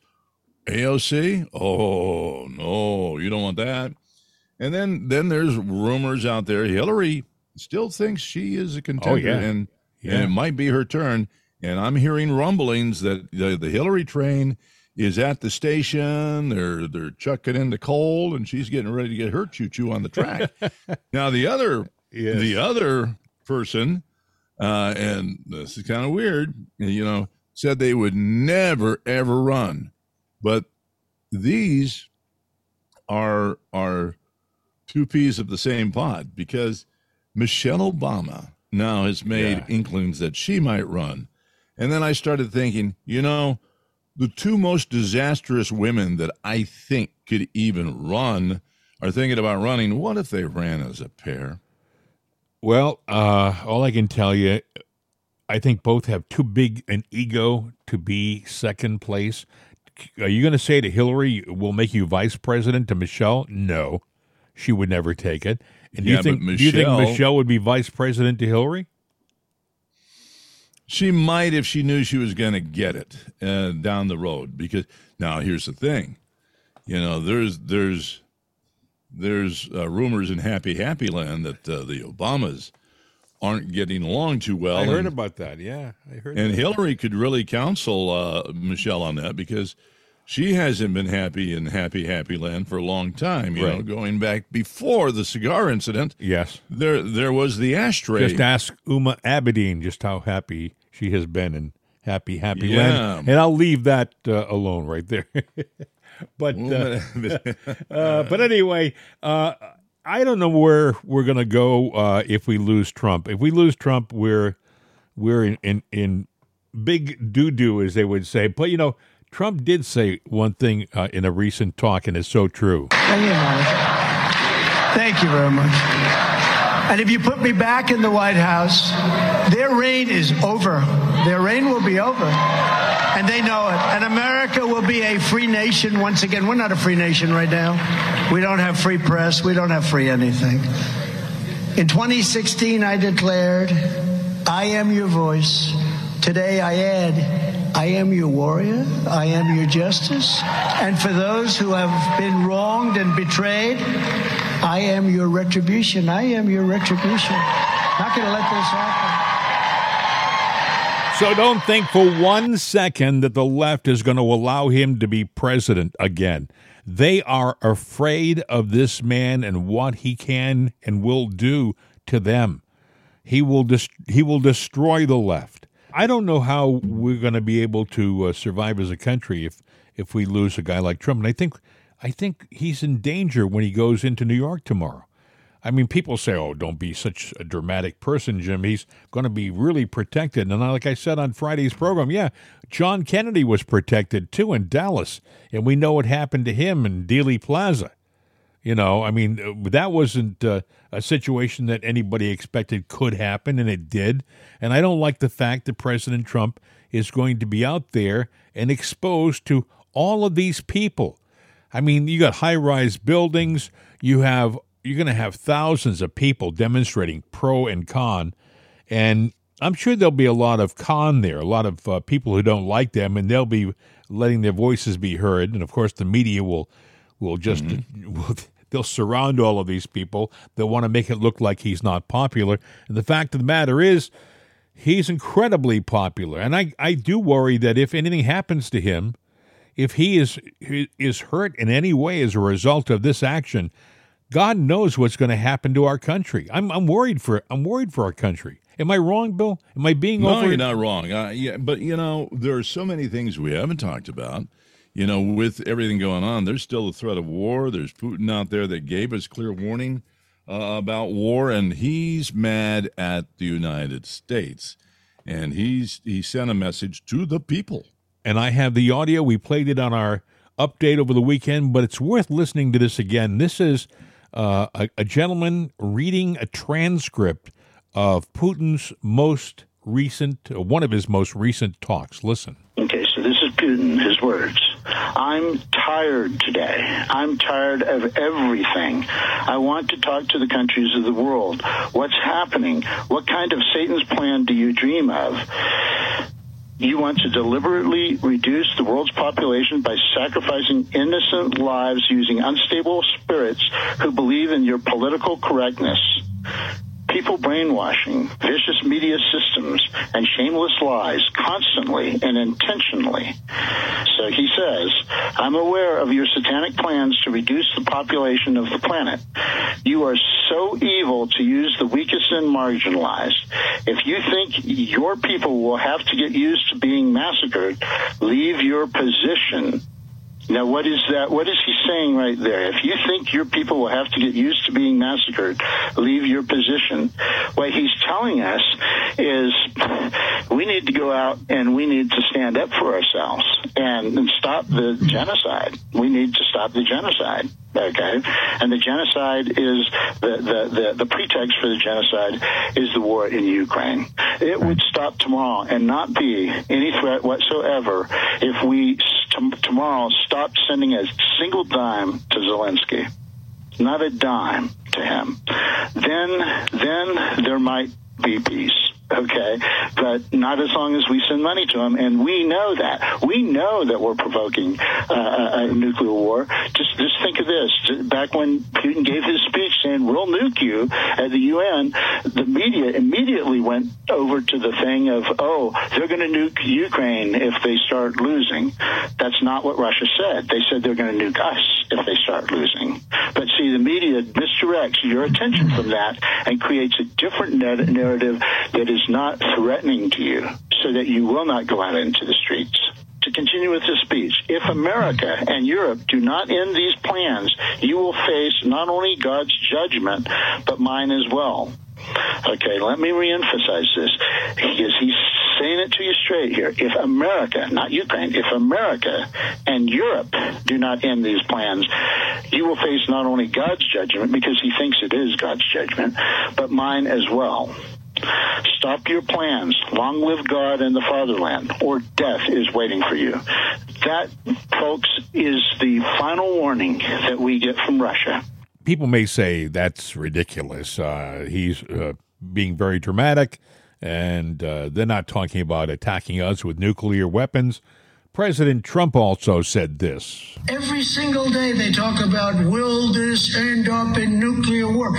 AOC? Oh no, you don't want that. And then then there's rumors out there. Hillary still thinks she is a contender, yeah. and Yeah. and it might be her turn. And I'm hearing rumblings that the, the Hillary train is at the station. They're they're chucking in the coal, and she's getting ready to get her choo choo on the track. now the other Yes. the other person, uh, and this is kind of weird, you know, said they would never ever run, but these are are two peas of the same pod because Michelle Obama now has made Yeah. inklings that she might run. And then I started thinking, you know, the two most disastrous women that I think could even run are thinking about running. What if they ran as a pair? Well, uh, all I can tell you, I think both have too big an ego to be second place. Are you going to say to Hillary, "We'll make you vice president"? To Michelle, no, she would never take it. And do you think but do you think Michelle- Michelle would be vice president to Hillary? She might if she knew she was going to get it uh, down the road. Because now here's the thing, you know, there's there's there's uh, rumors in Happy Happy Land that uh, the Obamas aren't getting along too well. I heard and, about that. Yeah, I heard. and that. Hillary could really counsel uh, Michelle on that because she hasn't been happy in Happy Happy Land for a long time. You know, going back before the cigar incident, yes. there there was the ashtray. Just ask Huma Abedin just how happy she has been in Happy Happy Yeah. Land, and I'll leave that uh, alone right there. but uh, uh, but anyway, uh, I don't know where we're gonna go uh, if we lose Trump. If we lose Trump, we're we're in in, in big doo doo, as they would say. But you know, Trump did say one thing uh, in a recent talk, and it's so true. Thank you. Thank you very much. And if you put me back in the White House, their reign is over. Their reign will be over. And they know it. And America will be a free nation once again. We're not a free nation right now. We don't have free press. We don't have free anything. In 2016, I declared, I am your voice. Today, I add, I am your warrior. I am your justice. And for those who have been wronged and betrayed, I am your retribution. I am your retribution. Not going to let this happen. So don't think for one second that the left is going to allow him to be president again. They are afraid of this man and what he can and will do to them. He will he will destroy the left. I don't know how we're going to be able to uh, survive as a country if if we lose a guy like Trump. And I think I think he's in danger when he goes into New York tomorrow. I mean, people say, "Oh, don't be such a dramatic person, Jim." He's going to be really protected. And like I said on Friday's program, yeah, John Kennedy was protected too in Dallas, and we know what happened to him in Dealey Plaza. You know, I mean, uh, that wasn't uh, a situation that anybody expected could happen, and it did. And I don't like the fact that President Trump is going to be out there and exposed to all of these people. I mean, you got high-rise buildings. You have you're going to have thousands of people demonstrating pro and con, and I'm sure there'll be a lot of con there, a lot of uh, people who don't like them, and they'll be letting their voices be heard. And of course, the media will will just will, they'll surround all of these people. They'll want to make it look like he's not popular. And the fact of the matter is, he's incredibly popular. And I, I do worry that if anything happens to him, if he is is hurt in any way as a result of this action, God knows what's going to happen to our country. I'm I'm worried for I'm worried for our country. Am I wrong, Bill? Am I being No, over? you're not wrong. Uh, yeah, but you know, there are so many things we haven't talked about. You know, with everything going on, there's still a threat of war. There's Putin out there that gave us clear warning uh, about war, and he's mad at the United States, and he's he sent a message to the people. and I have the audio. We played it on our update over the weekend, but it's worth listening to this again. This is uh, a, a gentleman reading a transcript of Putin's most recent, uh, one of his most recent talks. Listen. Okay, so this is Putin, his words. I'm tired today. I'm tired of everything. I want to talk to the countries of the world. What's happening? What kind of Satan's plan do you dream of? You want to deliberately reduce the world's population by sacrificing innocent lives using unstable spirits who believe in your political correctness people brainwashing, vicious media systems, and shameless lies constantly and intentionally. So he says, I'm aware of your satanic plans to reduce the population of the planet. You are so evil to use the weakest and marginalized. If you think your people will have to get used to being massacred, leave your position now, what is that? What is he saying right there? If you think your people will have to get used to being massacred, leave your position. What he's telling us is we need to go out and we need to stand up for ourselves and, and stop the genocide. We need to stop the genocide. Okay, and the genocide is the, the, the, the pretext for the genocide is the war in Ukraine. It would stop tomorrow and not be any threat whatsoever if we t- tomorrow stopped sending a single dime to Zelensky, not a dime to him. Then then there might be peace okay? But not as long as we send money to them, and we know that. We know that we're provoking uh, a nuclear war. Just just think of this: back when Putin gave his speech saying "We'll nuke you" at the UN, the media immediately went over to the thing of, "Oh, they're going to nuke Ukraine if they start losing." That's not what Russia said. They said they're going to nuke us if they start losing. But see, the media misdirects your attention from that and creates a different narrative that is is not threatening to you so that you will not go out into the streets. To continue with this speech, if America and Europe do not end these plans, you will face not only God's judgment, but mine as well. Okay, let me reemphasize this because he's saying it to you straight here. If America, not Ukraine, if America and Europe do not end these plans, you will face not only God's judgment because he thinks it is God's judgment, but mine as well. Stop your plans. Long live God and the fatherland, or death is waiting for you. That, folks, is the final warning that we get from Russia. People may say that's ridiculous. Uh, he's uh, being very dramatic, and uh, they're not talking about attacking us with nuclear weapons. President Trump also said this. Every single day they talk about will this end up in nuclear war?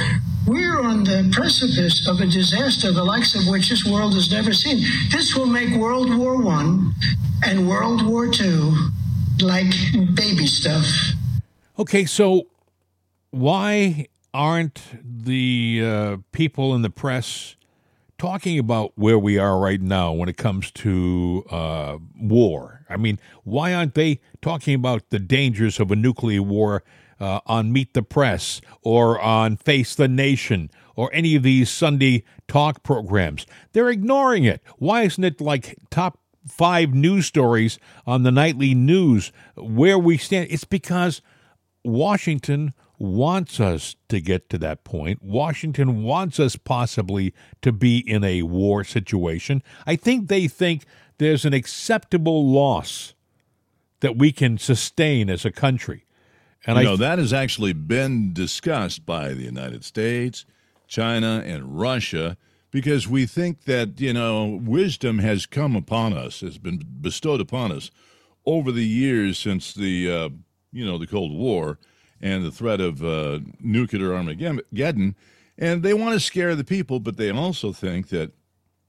We're on the precipice of a disaster the likes of which this world has never seen. This will make World War One and World War Two like baby stuff. Okay, so why aren't the uh, people in the press talking about where we are right now when it comes to uh, war? I mean, why aren't they talking about the dangers of a nuclear war uh, on Meet the Press or on Face the Nation or any of these Sunday talk programs. They're ignoring it. Why isn't it like top five news stories on the nightly news where we stand? It's because Washington wants us to get to that point. Washington wants us possibly to be in a war situation. I think they think there's an acceptable loss that we can sustain as a country. And you I know that has actually been discussed by the United States, China, and Russia because we think that you know wisdom has come upon us, has been bestowed upon us over the years since the uh, you know the Cold War and the threat of uh, nuclear Armageddon, and they want to scare the people, but they also think that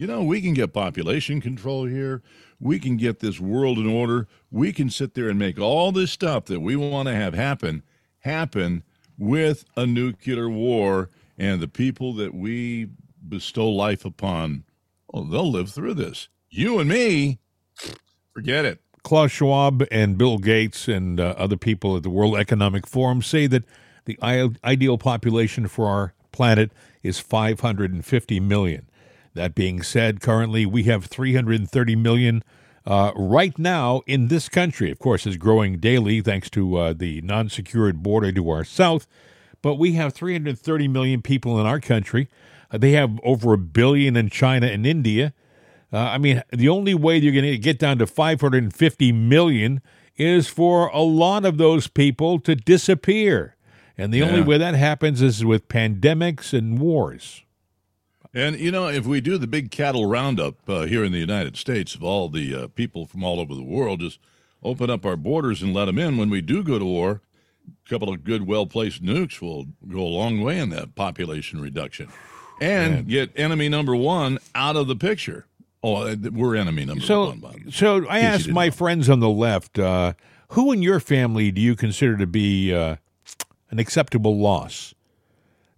you know we can get population control here we can get this world in order. We can sit there and make all this stuff that we want to have happen happen with a nuclear war, and the people that we bestow life upon, oh, they'll live through this. You and me, forget it. Klaus Schwab and Bill Gates and uh, other people at the World Economic Forum say that the ideal population for our planet is 550 million. That being said, currently we have 330 million uh, right now in this country. Of course, is growing daily thanks to uh, the non-secured border to our south. But we have 330 million people in our country. Uh, they have over a billion in China and India. Uh, I mean, the only way you're going to get down to 550 million is for a lot of those people to disappear. And the only way that happens is with pandemics and wars. And you know, if we do the big cattle roundup uh, here in the United States of all the uh, people from all over the world, just open up our borders and let them in. When we do go to war, a couple of good, well-placed nukes will go a long way in that population reduction, and get enemy number one out of the picture. Oh, uh, we're enemy number So, one. Bob. so I asked my know. friends on the left, uh, who in your family do you consider to be uh, an acceptable loss?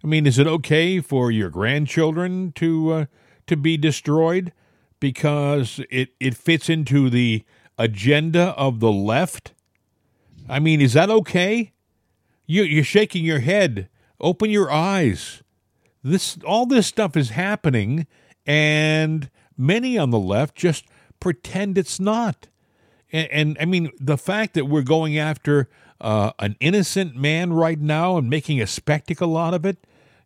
I mean, is it okay for your grandchildren to uh, to be destroyed because it, it fits into the agenda of the left? I mean, is that okay? You you're shaking your head. Open your eyes. This all this stuff is happening, and many on the left just pretend it's not. And, and I mean, the fact that we're going after uh, an innocent man right now and making a spectacle out of it,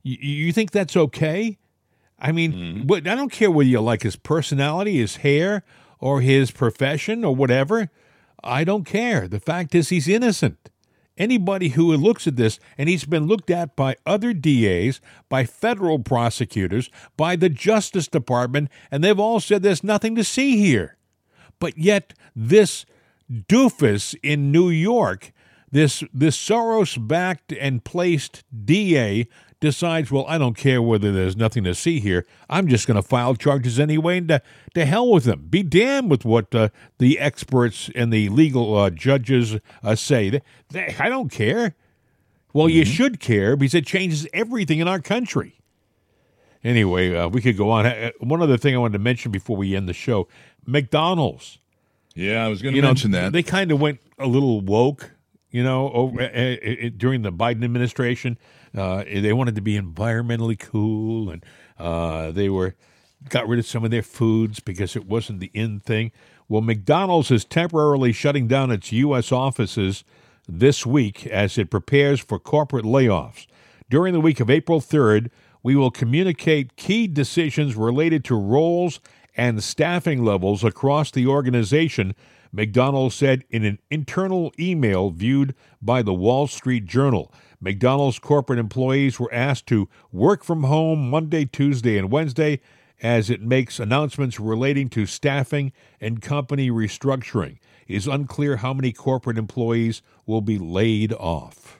you, you think that's okay? I mean, mm-hmm. what, I don't care whether you like his personality, his hair, or his profession, or whatever. I don't care. The fact is, he's innocent. Anybody who looks at this, and he's been looked at by other DAs, by federal prosecutors, by the Justice Department, and they've all said there's nothing to see here. But yet, this doofus in New York, this this Soros-backed and placed DA decides, well, I don't care whether there's nothing to see here. I'm just going to file charges anyway, and to, to hell with them. Be damned with what uh, the experts and the legal uh, judges uh, say. They- they- I don't care. Well, you should care because it changes everything in our country. Anyway, uh, we could go on. Uh, One other thing I wanted to mention before we end the show McDonald's Yeah, I was going to you know, mention that. They kind of went a little woke, you know, over, uh, uh, during the Biden administration. Uh, they wanted to be environmentally cool, and uh, they were got rid of some of their foods because it wasn't the in thing. Well, McDonald's is temporarily shutting down its U.S. offices this week as it prepares for corporate layoffs. During the week of April 3rd, we will communicate key decisions related to roles and staffing levels across the organization, McDonald's said in an internal email viewed by the Wall Street Journal. McDonald's corporate employees were asked to work from home Monday, Tuesday, and Wednesday as it makes announcements relating to staffing and company restructuring. It is unclear how many corporate employees will be laid off.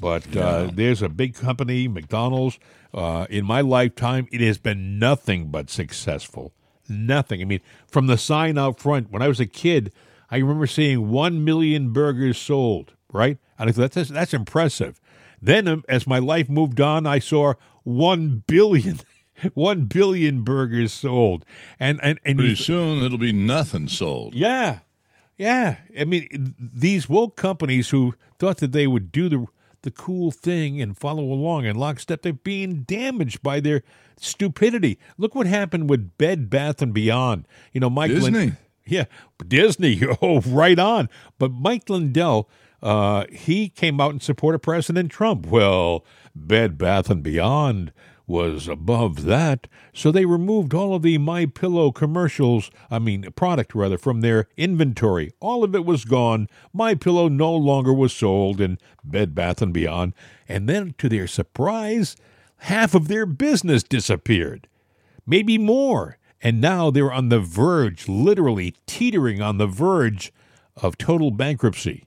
But uh, there's a big company, McDonald's. Uh, in my lifetime, it has been nothing but successful. Nothing. I mean, from the sign out front, when I was a kid, I remember seeing 1 million burgers sold, right? And I thought, that's, that's impressive. Then, um, as my life moved on, I saw 1 billion. 1 billion burgers sold. And, and, and Pretty you- soon it'll be nothing sold. yeah, yeah. I mean, these woke companies who thought that they would do the the cool thing and follow along in lockstep, they're being damaged by their stupidity. Look what happened with Bed Bath and Beyond. You know, Mike Disney. yeah, Disney. Oh, right on. But Mike Lindell, uh, he came out in support of President Trump. Well, Bed Bath and Beyond was above that, so they removed all of the My Pillow commercials. I mean, product rather, from their inventory. All of it was gone. My Pillow no longer was sold in Bed Bath and Beyond. And then, to their surprise, half of their business disappeared maybe more. And now they're on the verge, literally teetering on the verge of total bankruptcy.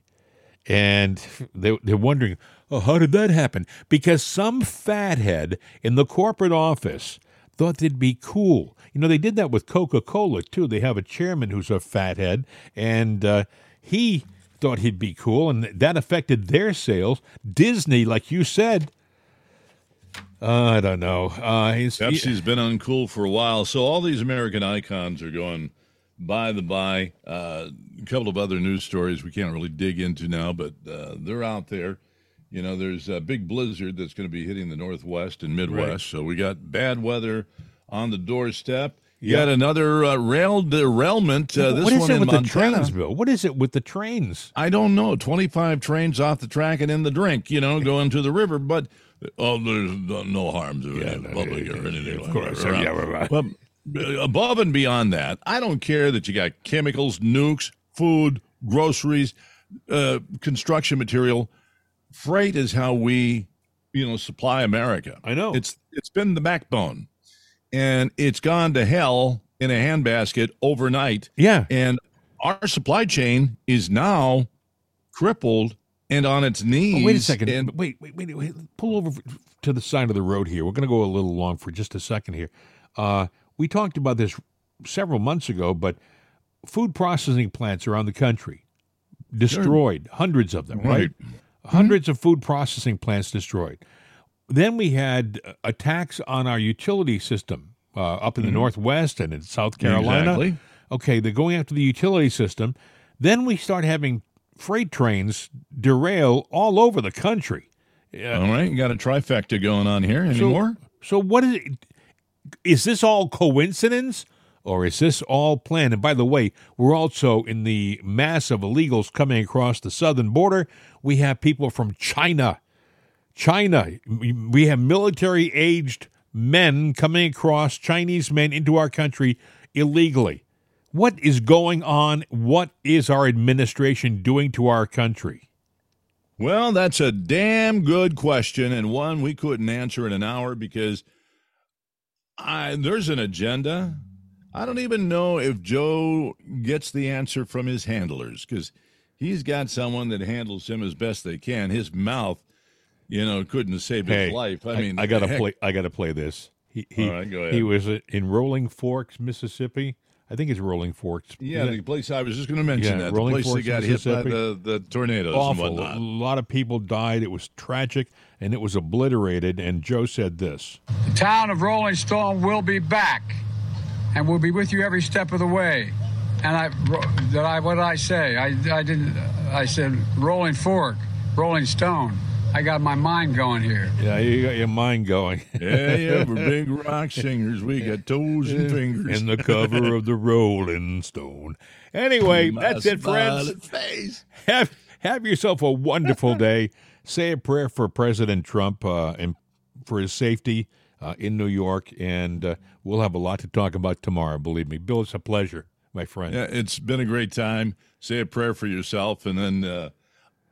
And they, they're wondering, oh, how did that happen? Because some fathead in the corporate office thought they'd be cool. You know, they did that with Coca Cola, too. They have a chairman who's a fathead, and uh, he thought he'd be cool, and that affected their sales. Disney, like you said, I don't know. Uh, he's, Pepsi's been uncool for a while, so all these American icons are going by the by. Uh, a couple of other news stories we can't really dig into now, but uh, they're out there. You know, there's a big blizzard that's going to be hitting the Northwest and Midwest, Right. so we got bad weather on the doorstep. You Yeah. got another uh, rail derailment. Uh, this what is one it in with Montana. the trains, Bill? What is it with the trains? I don't know. 25 trains off the track and in the drink, you know, going to the river. But, oh, there's no- harm to Yeah, no, public yeah, or anything of like course. that. Yeah, right, right. But above and beyond that, I don't care that you got chemicals, nukes, food, groceries, uh, construction material. Freight is how we, you know, supply America. I know. It's it's been the backbone, and it's gone to hell in a handbasket overnight. Yeah. And our supply chain is now crippled and on its knees. Oh, wait a second. And wait, wait, wait, wait. Pull over to the side of the road here. We're going to go a little long for just a second here. Uh, we talked about this several months ago, but food processing plants around the country destroyed, hundreds of them, right? Right. Hundreds of food processing plants destroyed. Then we had uh, attacks on our utility system uh, up in the Northwest and in South Carolina. Exactly. Okay, they're going after the utility system. Then we start having freight trains derail all over the country. all right, you got a trifecta going on here anymore? So what is it? Is this all coincidence or is this all planned? And by the way, we're also in the mass of illegals coming across the southern border. We have people from China. China. We have military aged men coming across, Chinese men into our country illegally. What is going on? What is our administration doing to our country? Well, that's a damn good question, and one we couldn't answer in an hour because I, there's an agenda. I don't even know if Joe gets the answer from his handlers because he's got someone that handles him as best they can. His mouth, you know, couldn't save his life. I, mean, I gotta heck, play. I gotta play this. He he, All right, go ahead. he was in Rolling Forks, Mississippi. I think it's Rolling Forks. Yeah, the place I was just going to mention Yeah, that Rolling the place Forks, that got hit by the, the tornadoes awful. and A lot of people died. It was tragic, and it was obliterated. And Joe said this. The town of Rolling Stone will be back, and we'll be with you every step of the way. And I, that I, what did I say? I, I didn't. I said Rolling Fork, Rolling Stone. I got my mind going here. Yeah, you got your mind going. yeah, yeah, we're big rock singers. We got toes and fingers. in the cover of the Rolling Stone. Anyway, My that's it, friends. smiling Face. have have yourself a wonderful day. Say a prayer for President Trump uh, and for his safety uh, in New York, and uh, we'll have a lot to talk about tomorrow. Believe me, Bill, it's a pleasure, my friend. Yeah, it's been a great time. Say a prayer for yourself, and then uh,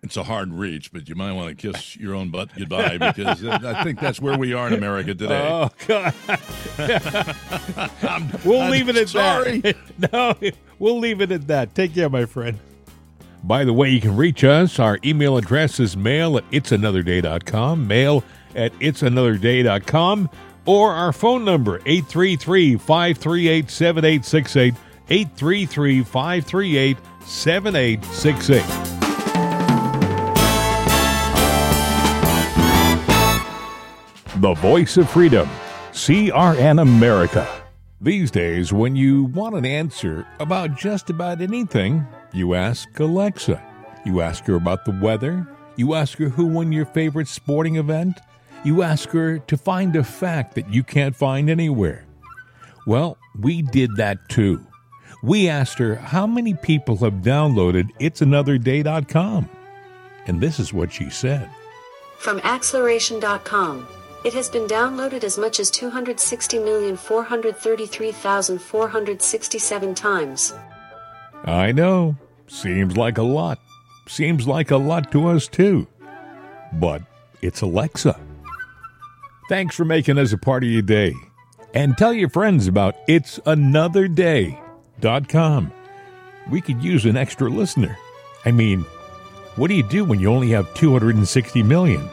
it's a hard reach, but you might want to kiss your own butt goodbye because I think that's where we are in America today. Oh God! we'll I'm leave it at sorry. that. no, we'll leave it at that. Take care, my friend. By the way, you can reach us. Our email address is mail at itsanotherday.com, mail at itsanotherday.com, or our phone number, 833 538 7868, 833 538 7868. The voice of freedom, CRN America. These days, when you want an answer about just about anything, you ask Alexa. You ask her about the weather. You ask her who won your favorite sporting event. You ask her to find a fact that you can't find anywhere. Well, we did that too. We asked her how many people have downloaded it'sanotherday.com. And this is what she said. From acceleration.com. It has been downloaded as much as 260,433,467 times. I know. Seems like a lot. Seems like a lot to us, too. But it's Alexa. Thanks for making us a part of your day. And tell your friends about It's Another it'sanotherday.com. We could use an extra listener. I mean, what do you do when you only have 260 million?